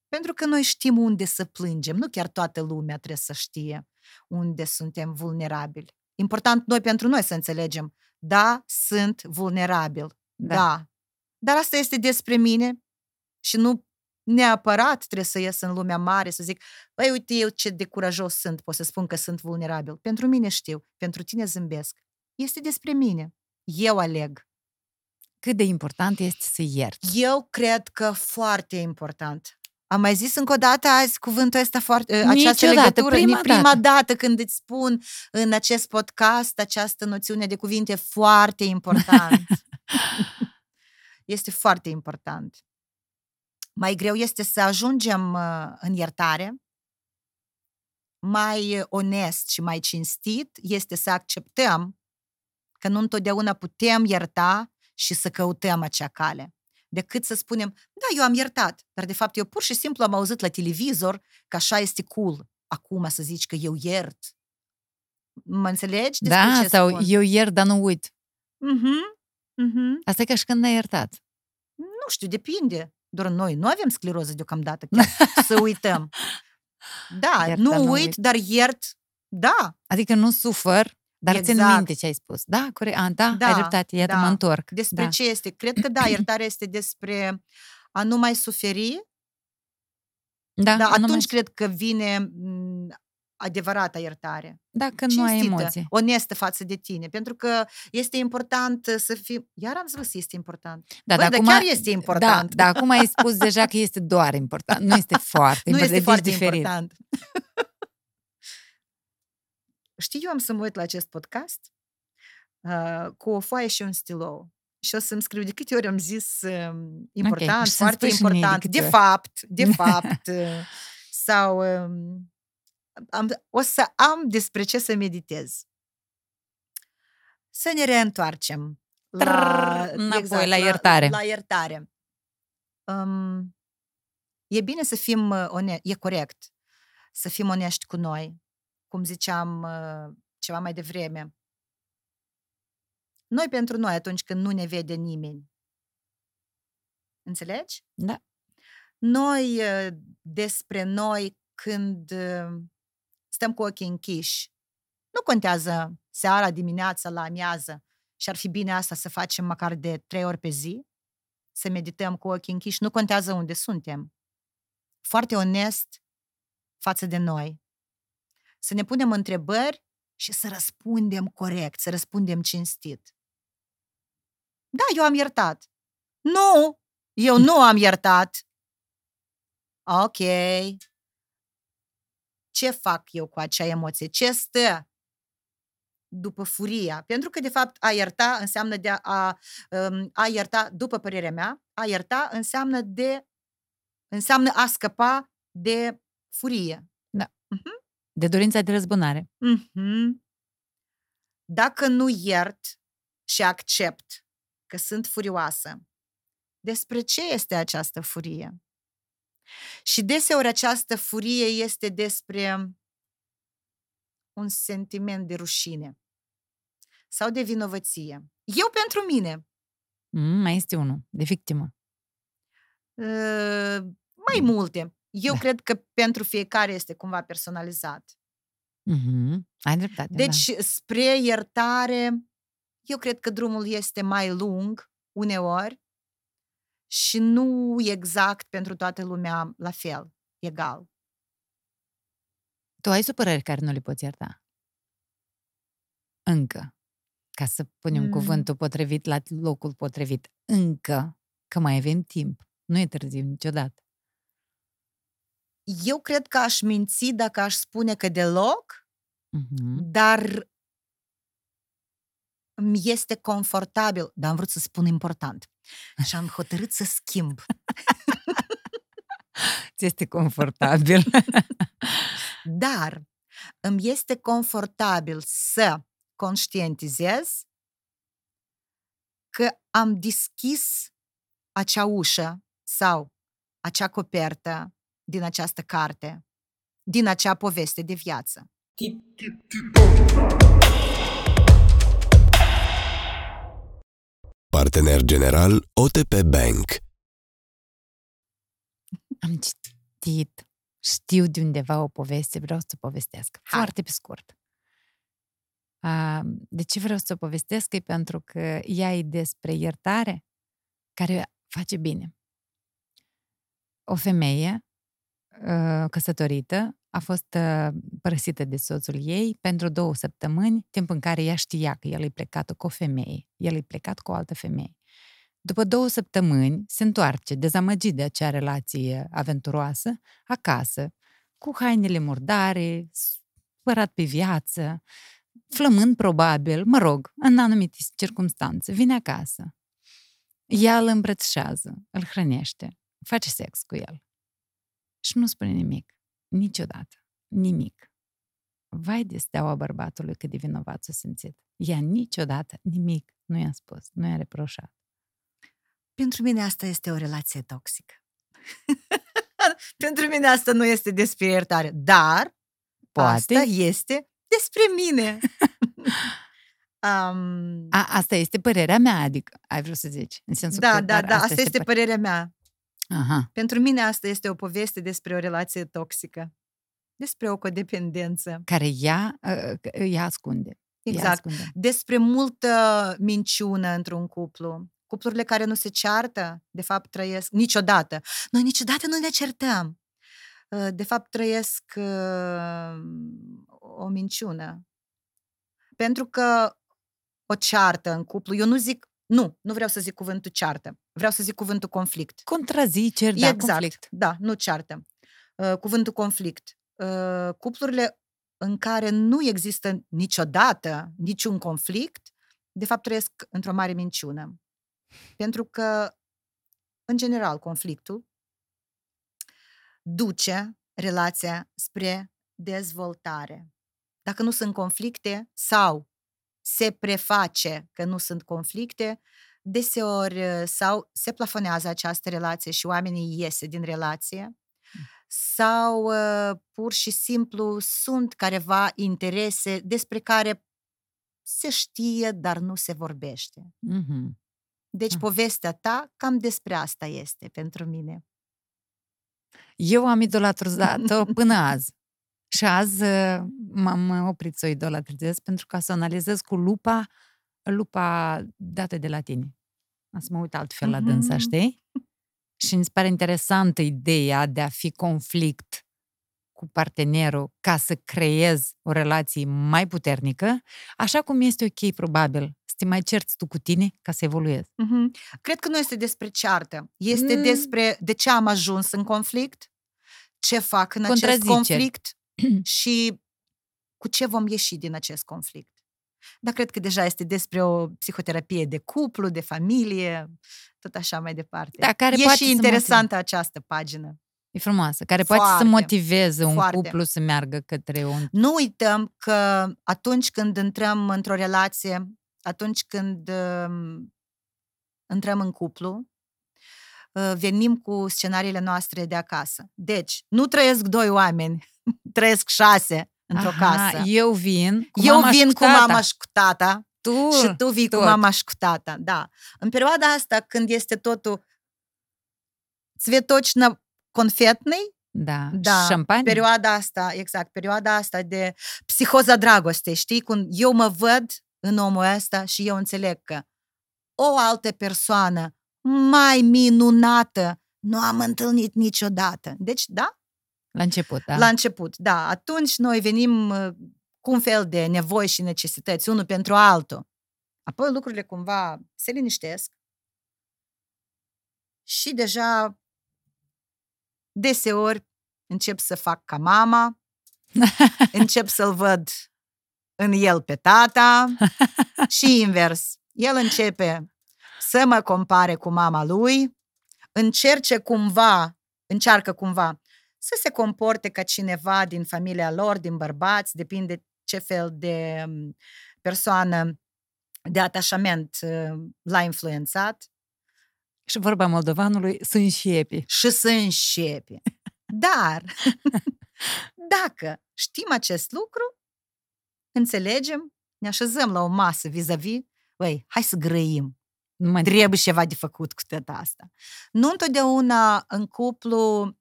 Pentru că noi știm unde să plângem. Nu chiar toată lumea trebuie să știe unde suntem vulnerabili. Important noi pentru noi să înțelegem. Da, sunt vulnerabil. Da. Da. Dar asta este despre mine și nu neapărat trebuie să ies în lumea mare să zic, băi, uite eu ce de curajos sunt, pot să spun că sunt vulnerabil. Pentru mine știu, pentru tine zâmbesc. Este despre mine. Eu aleg. Cât de important este să ierți. Eu cred că foarte important. Am mai zis încă o dată azi cuvântul ăsta foarte, această Niciodată, legătură. prima Ni- prima dată. dată când îți spun în acest podcast această noțiune de cuvinte foarte important. [laughs] este foarte important. Mai greu este să ajungem uh, în iertare. Mai onest și mai cinstit este să acceptăm că nu întotdeauna putem ierta și să căutăm acea cale. Decât să spunem, da, eu am iertat, dar de fapt eu pur și simplu am auzit la televizor că așa este cool acum să zici că eu iert. Mă înțelegi despre Da, ce sau spun? eu iert, dar nu uit. Mhm, mhm. Asta e ca și când ai iertat. Nu știu, depinde. Doar noi nu avem scleroză deocamdată, chiar să uităm. [laughs] Da, Iert, nu dar uit, nu uit. dar iert, da. Adică nu sufăr, dar țin Exact. minte ce ai spus. Da, corect. A, da, Da, ai dreptate, iată, da. mă întorc. Despre da. ce este? Cred că da, [clears throat] iertarea este despre a nu mai suferi, Da, dar nu atunci mai- cred că vine m, adevărata iertare. Da, când nu ai Cinstită, emoții. onestă față de tine. Pentru că este important să fii... Iar am spus, este important. Da, Băi, dar dar acum, chiar este important. Da, dar acum ai spus deja că este doar important. Nu este [laughs] foarte Nu important. este deci foarte diferit. important. Știi, eu am să mă uit la acest podcast uh, cu o foaie și un stilou. Și o să-mi scriu de câte ori am zis uh, important, și să-mi foarte spui și mie de important, câte de ori. fapt, de [laughs] fapt. uh, sau um, am, o să am despre ce să meditez. Să ne reîntoarcem la, Trrr, înapoi, la iertare. La, la iertare. Um, e bine să fim uh, one- e corect să fim onești cu noi. Cum ziceam, uh, ceva mai devreme. Noi pentru noi atunci când nu ne vede nimeni. Înțelegi? Da. Noi uh, despre noi când uh, stăm cu ochii închiși. Nu contează seara, dimineața, la amiază. Și ar fi bine asta să facem măcar de trei ori pe zi, să medităm cu ochii închiși. Nu contează unde suntem. Foarte onest față de noi. Să ne punem întrebări și să răspundem corect, să răspundem cinstit. Da, eu am iertat. Nu, eu nu am iertat. Ok. Ce fac eu cu acea emoție? Ce stă după furia? Pentru că, de fapt, a ierta înseamnă de a, a, um, a ierta, după părerea mea, a ierta înseamnă de înseamnă a scăpa de furie. Da. Uh-huh. De dorința de răzbunare. Uh-huh. Dacă nu iert și accept că sunt furioasă, despre ce este această furie? Și deseori această furie este despre un sentiment de rușine sau de vinovăție. Eu pentru mine. Mm, mai este unul, de victimă. Uh, mai multe. Eu da. cred că pentru fiecare este cumva personalizat. Mm-hmm. Ai dreptate. Deci, da. spre iertare, eu cred că drumul este mai lung, uneori, și nu exact pentru toată lumea la fel, egal. Tu ai supărări care nu le poți ierta? Încă. Ca să punem mm. cuvântul potrivit la locul potrivit. Încă. Că mai avem timp. Nu e târziu niciodată. Eu cred că aș minți dacă aș spune că deloc, mm-hmm. dar îmi este confortabil, dar am vrut să spun important. Și am hotărât să schimb. Ți este confortabil. [laughs] dar îmi este confortabil să conștientizez că am deschis acea ușă sau acea copertă din această carte, din acea poveste de viață. Partener general OTP Bank. Am citit, știu de undeva o poveste, vreau să o povestesc. Hai. Foarte pe scurt. De ce vreau să o povestesc? E pentru că ea e despre iertare care face bine. O femeie căsătorită a fost uh, părăsită de soțul ei pentru două săptămâni, timp în care ea știa că el e plecat cu o femeie, el e plecat cu o altă femeie. După două săptămâni, se întoarce, dezamăgit de acea relație aventuroasă, acasă, cu hainele murdare, spărat pe viață, flămând probabil, mă rog, în anumite circunstanțe, vine acasă. Ea îl îmbrățișează, îl hrănește, face sex cu el. Și nu spune nimic. Niciodată. Nimic. Vai de steaua bărbatului cât de vinovat s-a simțit. Ea niciodată nimic nu i-a spus, nu i-a reproșat. Pentru mine asta este o relație toxică. [laughs] Pentru mine asta nu este despre iertare, dar Poate. asta este despre mine. [laughs] um, A, asta este părerea mea, adică, ai vrut să zici. În sensul da, că, da, da, asta, asta este părerea mea. Aha. Pentru mine asta este o poveste despre o relație toxică, despre o codependență. Care ea, ea ascunde. Exact. Ea ascunde. Despre multă minciună într-un cuplu. Cuplurile care nu se ceartă, de fapt trăiesc niciodată. Noi niciodată nu ne certăm. De fapt trăiesc o minciună. Pentru că o ceartă în cuplu, eu nu zic nu, nu vreau să zic cuvântul ceartă. Vreau să zic cuvântul conflict. Contraziceri, da, exact, conflict. Da, nu ceartă. Uh, cuvântul conflict. Uh, cuplurile în care nu există niciodată niciun conflict, de fapt trăiesc într-o mare minciună. Pentru că, în general, conflictul duce relația spre dezvoltare. Dacă nu sunt conflicte sau se preface că nu sunt conflicte, deseori uh, sau se plafonează această relație și oamenii iese din relație sau uh, pur și simplu sunt careva interese despre care se știe, dar nu se vorbește. Mhm. Deci Ah. povestea ta cam despre asta este pentru mine. Eu am idolatrizat-o [laughs] până azi. Și azi uh, m-am oprit să o idolatrizez pentru ca să o analizez cu lupa, lupa dată de la tine. Am să mă uit altfel la dânsa, Mhm. știi? Și mi se pare interesantă ideea de a fi conflict cu partenerul ca să creezi o relație mai puternică, așa cum este ok, probabil, să te mai cerți tu cu tine ca să evoluezi. Mhm. Cred că nu este despre ceartă. Este Mm. despre de ce am ajuns în conflict, ce fac în acest Contraziceri. conflict [clears throat] și cu ce vom ieși din acest conflict. Dar cred că deja este despre o psihoterapie de cuplu, de familie, tot așa mai departe. Da, care e poate și să interesantă această pagină. E frumoasă, care poate să Foarte, motiveze un foarte. cuplu să meargă către un... Nu uităm că atunci când intrăm într-o relație, atunci când um, intrăm în cuplu, uh, venim cu scenariile noastre de acasă. Deci, nu trăiesc doi oameni, [laughs] trăiesc șase într-o Aha, casă. Eu vin cu Eu mama și vin cu cu tata. mama și cu tata tu, și tu vii tot. cu mama și cu tata. Da. În perioada asta, când este totul цветочно confetnei, Da, Da, șampanie. perioada asta, exact, perioada asta de psihoza dragostei, știi? Când eu mă văd în omul ăsta și eu înțeleg că o altă persoană mai minunată nu am întâlnit niciodată. Deci, da, la început, da. la început, da, atunci noi venim uh, cu un fel de nevoi și necesități, unul pentru altul. Apoi lucrurile cumva se liniștesc și deja deseori încep să fac ca mama, [laughs] încep să-l văd în el pe tata [laughs] și invers. El începe să mă compare cu mama lui, încerce cumva, încearcă cumva să se comporte ca cineva din familia lor, din bărbați, depinde ce fel de um, persoană de atașament uh, l-a influențat Și vorba moldovanului, sunt și epi. și să înșepe. Dar, [laughs] dacă știm acest lucru, înțelegem, ne așezăm la o masă vis-a-vis, băi, hai să grăim. Nu mai Trebuie ceva de făcut cu tata asta. Nu întotdeauna în cuplu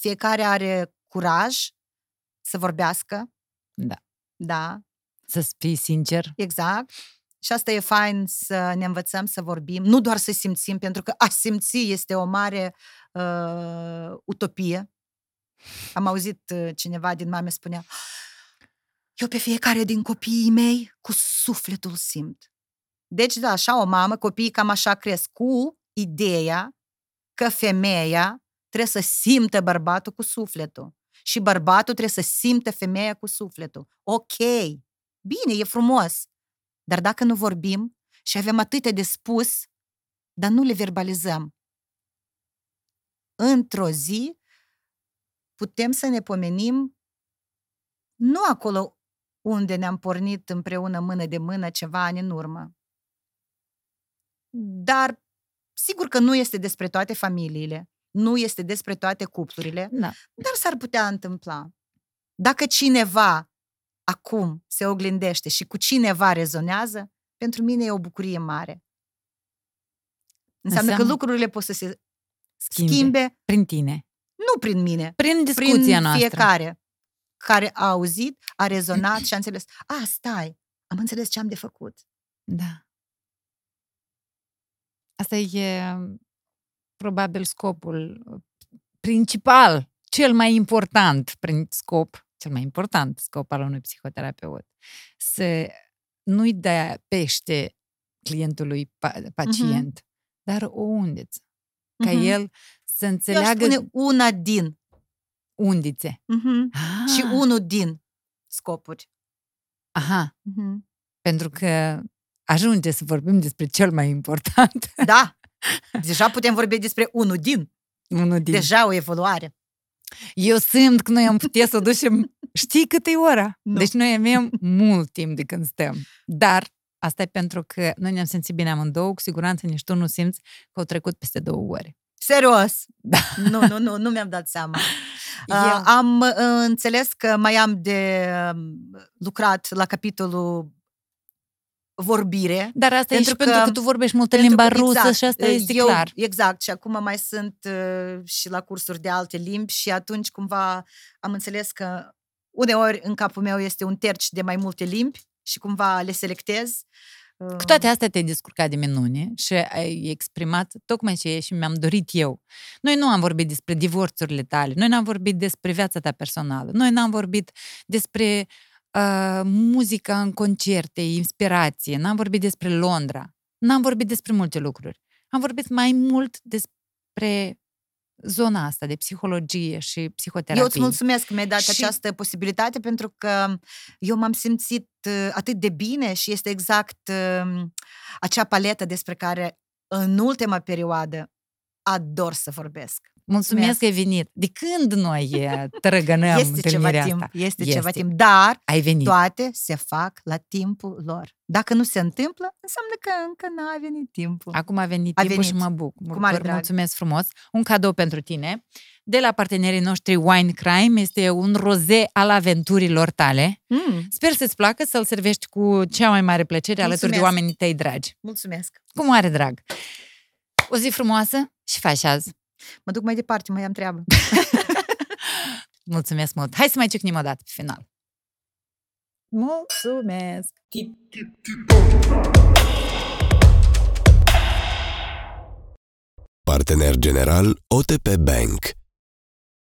fiecare are curaj să vorbească. Da. Da, să fii sincer. exact. Și asta e fain să ne învățăm să vorbim, nu doar să simțim, pentru că a simți este o mare uh, utopie. Am auzit uh, cineva din mame spunea, eu pe fiecare din copiii mei cu sufletul simt. Deci, da, așa o mamă, copiii cam așa cresc, cu ideea că femeia trebuie să simtă bărbatul cu sufletul. Și bărbatul trebuie să simtă femeia cu sufletul. Ok, bine, e frumos. Dar dacă nu vorbim și avem atâtea de spus, dar nu le verbalizăm, într-o zi putem să ne pomenim nu acolo unde ne-am pornit împreună mână de mână ceva ani în urmă. Dar sigur că nu este despre toate familiile, nu este despre toate cuplurile, Da. dar s-ar putea întâmpla. Dacă cineva acum se oglindește și cu cineva rezonează, pentru mine e o bucurie mare. Înseamnă, că Înseamnă- lucrurile pot să se Schimbe. schimbe, Prin tine. nu prin mine, Prin discuția prin noastră. fiecare care a auzit, a rezonat [clears throat] și a înțeles. A, stai, am înțeles ce am de făcut. Da. Asta e probabil scopul uh, principal, cel mai important prin scop, cel mai important scop al unui psihoterapeut. Să nu-i dea pește clientului pa- pacient, dar o undiță. Ca Mhm. el să Eu aș înțeleagă spune una din. undițe. Mhm. Ah, Și unul din scopuri. Aha, Mhm. pentru că ajunge să vorbim despre cel mai important. Da, deja putem vorbi despre unul din. Unul din Deja o evoluare. Eu simt că noi am putea să o ducem... Știi cât e ora? Nu. Deci noi avem mult timp de când stăm. Dar asta e pentru că noi ne-am simțit bine amândouă, cu siguranță nici tu nu simți că au trecut peste două ore. Serios. Da. Nu, nu, nu, nu mi-am dat seama. [laughs] Uh, Eu- am uh, înțeles că mai am de um, lucrat la capitolul vorbire. Dar asta e Pentru și pentru că- că tu vorbești multă Pentru limba că- rusă exact, și asta este eu, clar. Exact, și acum mai sunt uh, și la cursuri de alte limbi și atunci cumva am înțeles că uneori în capul meu este un terci de mai multe limbi și cumva le selectez. Uh, Cu toate astea te-ai descurcat de minune și ai exprimat tocmai ce e și mi-am dorit eu. Noi nu am vorbit despre divorțurile tale, noi n-am vorbit despre viața ta personală, noi n-am vorbit despre uh, muzica în concerte, inspirație, n-am vorbit despre Londra, n-am vorbit despre multe lucruri. Am vorbit mai mult despre zona asta de psihologie și psihoterapie. Eu îți mulțumesc că mi-ai dat Și- această posibilitate pentru că eu m-am simțit uh, atât de bine și este exact uh, acea paletă despre care în ultima perioadă ador să vorbesc. Mulțumesc Mulțumesc. că ai venit. De când noi e, tărăgănăm este ceva întâlnirea timp, asta? este, Este. ceva timp, dar Ai venit. toate se fac la timpul lor. Dacă nu se întâmplă, înseamnă că încă n-a venit timpul. Acum a venit A timpul și venit. mă buc. Cu mare Vă drag. mulțumesc frumos. Un cadou pentru tine. De la partenerii noștri Wine Crime este un roze al aventurilor tale. Mm, Sper să-ți placă să-l servești cu cea mai mare plăcere alături de Mulțumesc. oamenii tăi dragi. mulțumesc. Cu mare drag. O zi frumoasă și faci azi. Mă duc mai departe, mai am treabă. [laughs] Mulțumesc mult. Hai să mai ciocnim o dată pe final. Mulțumesc! Partener general OTP Bank.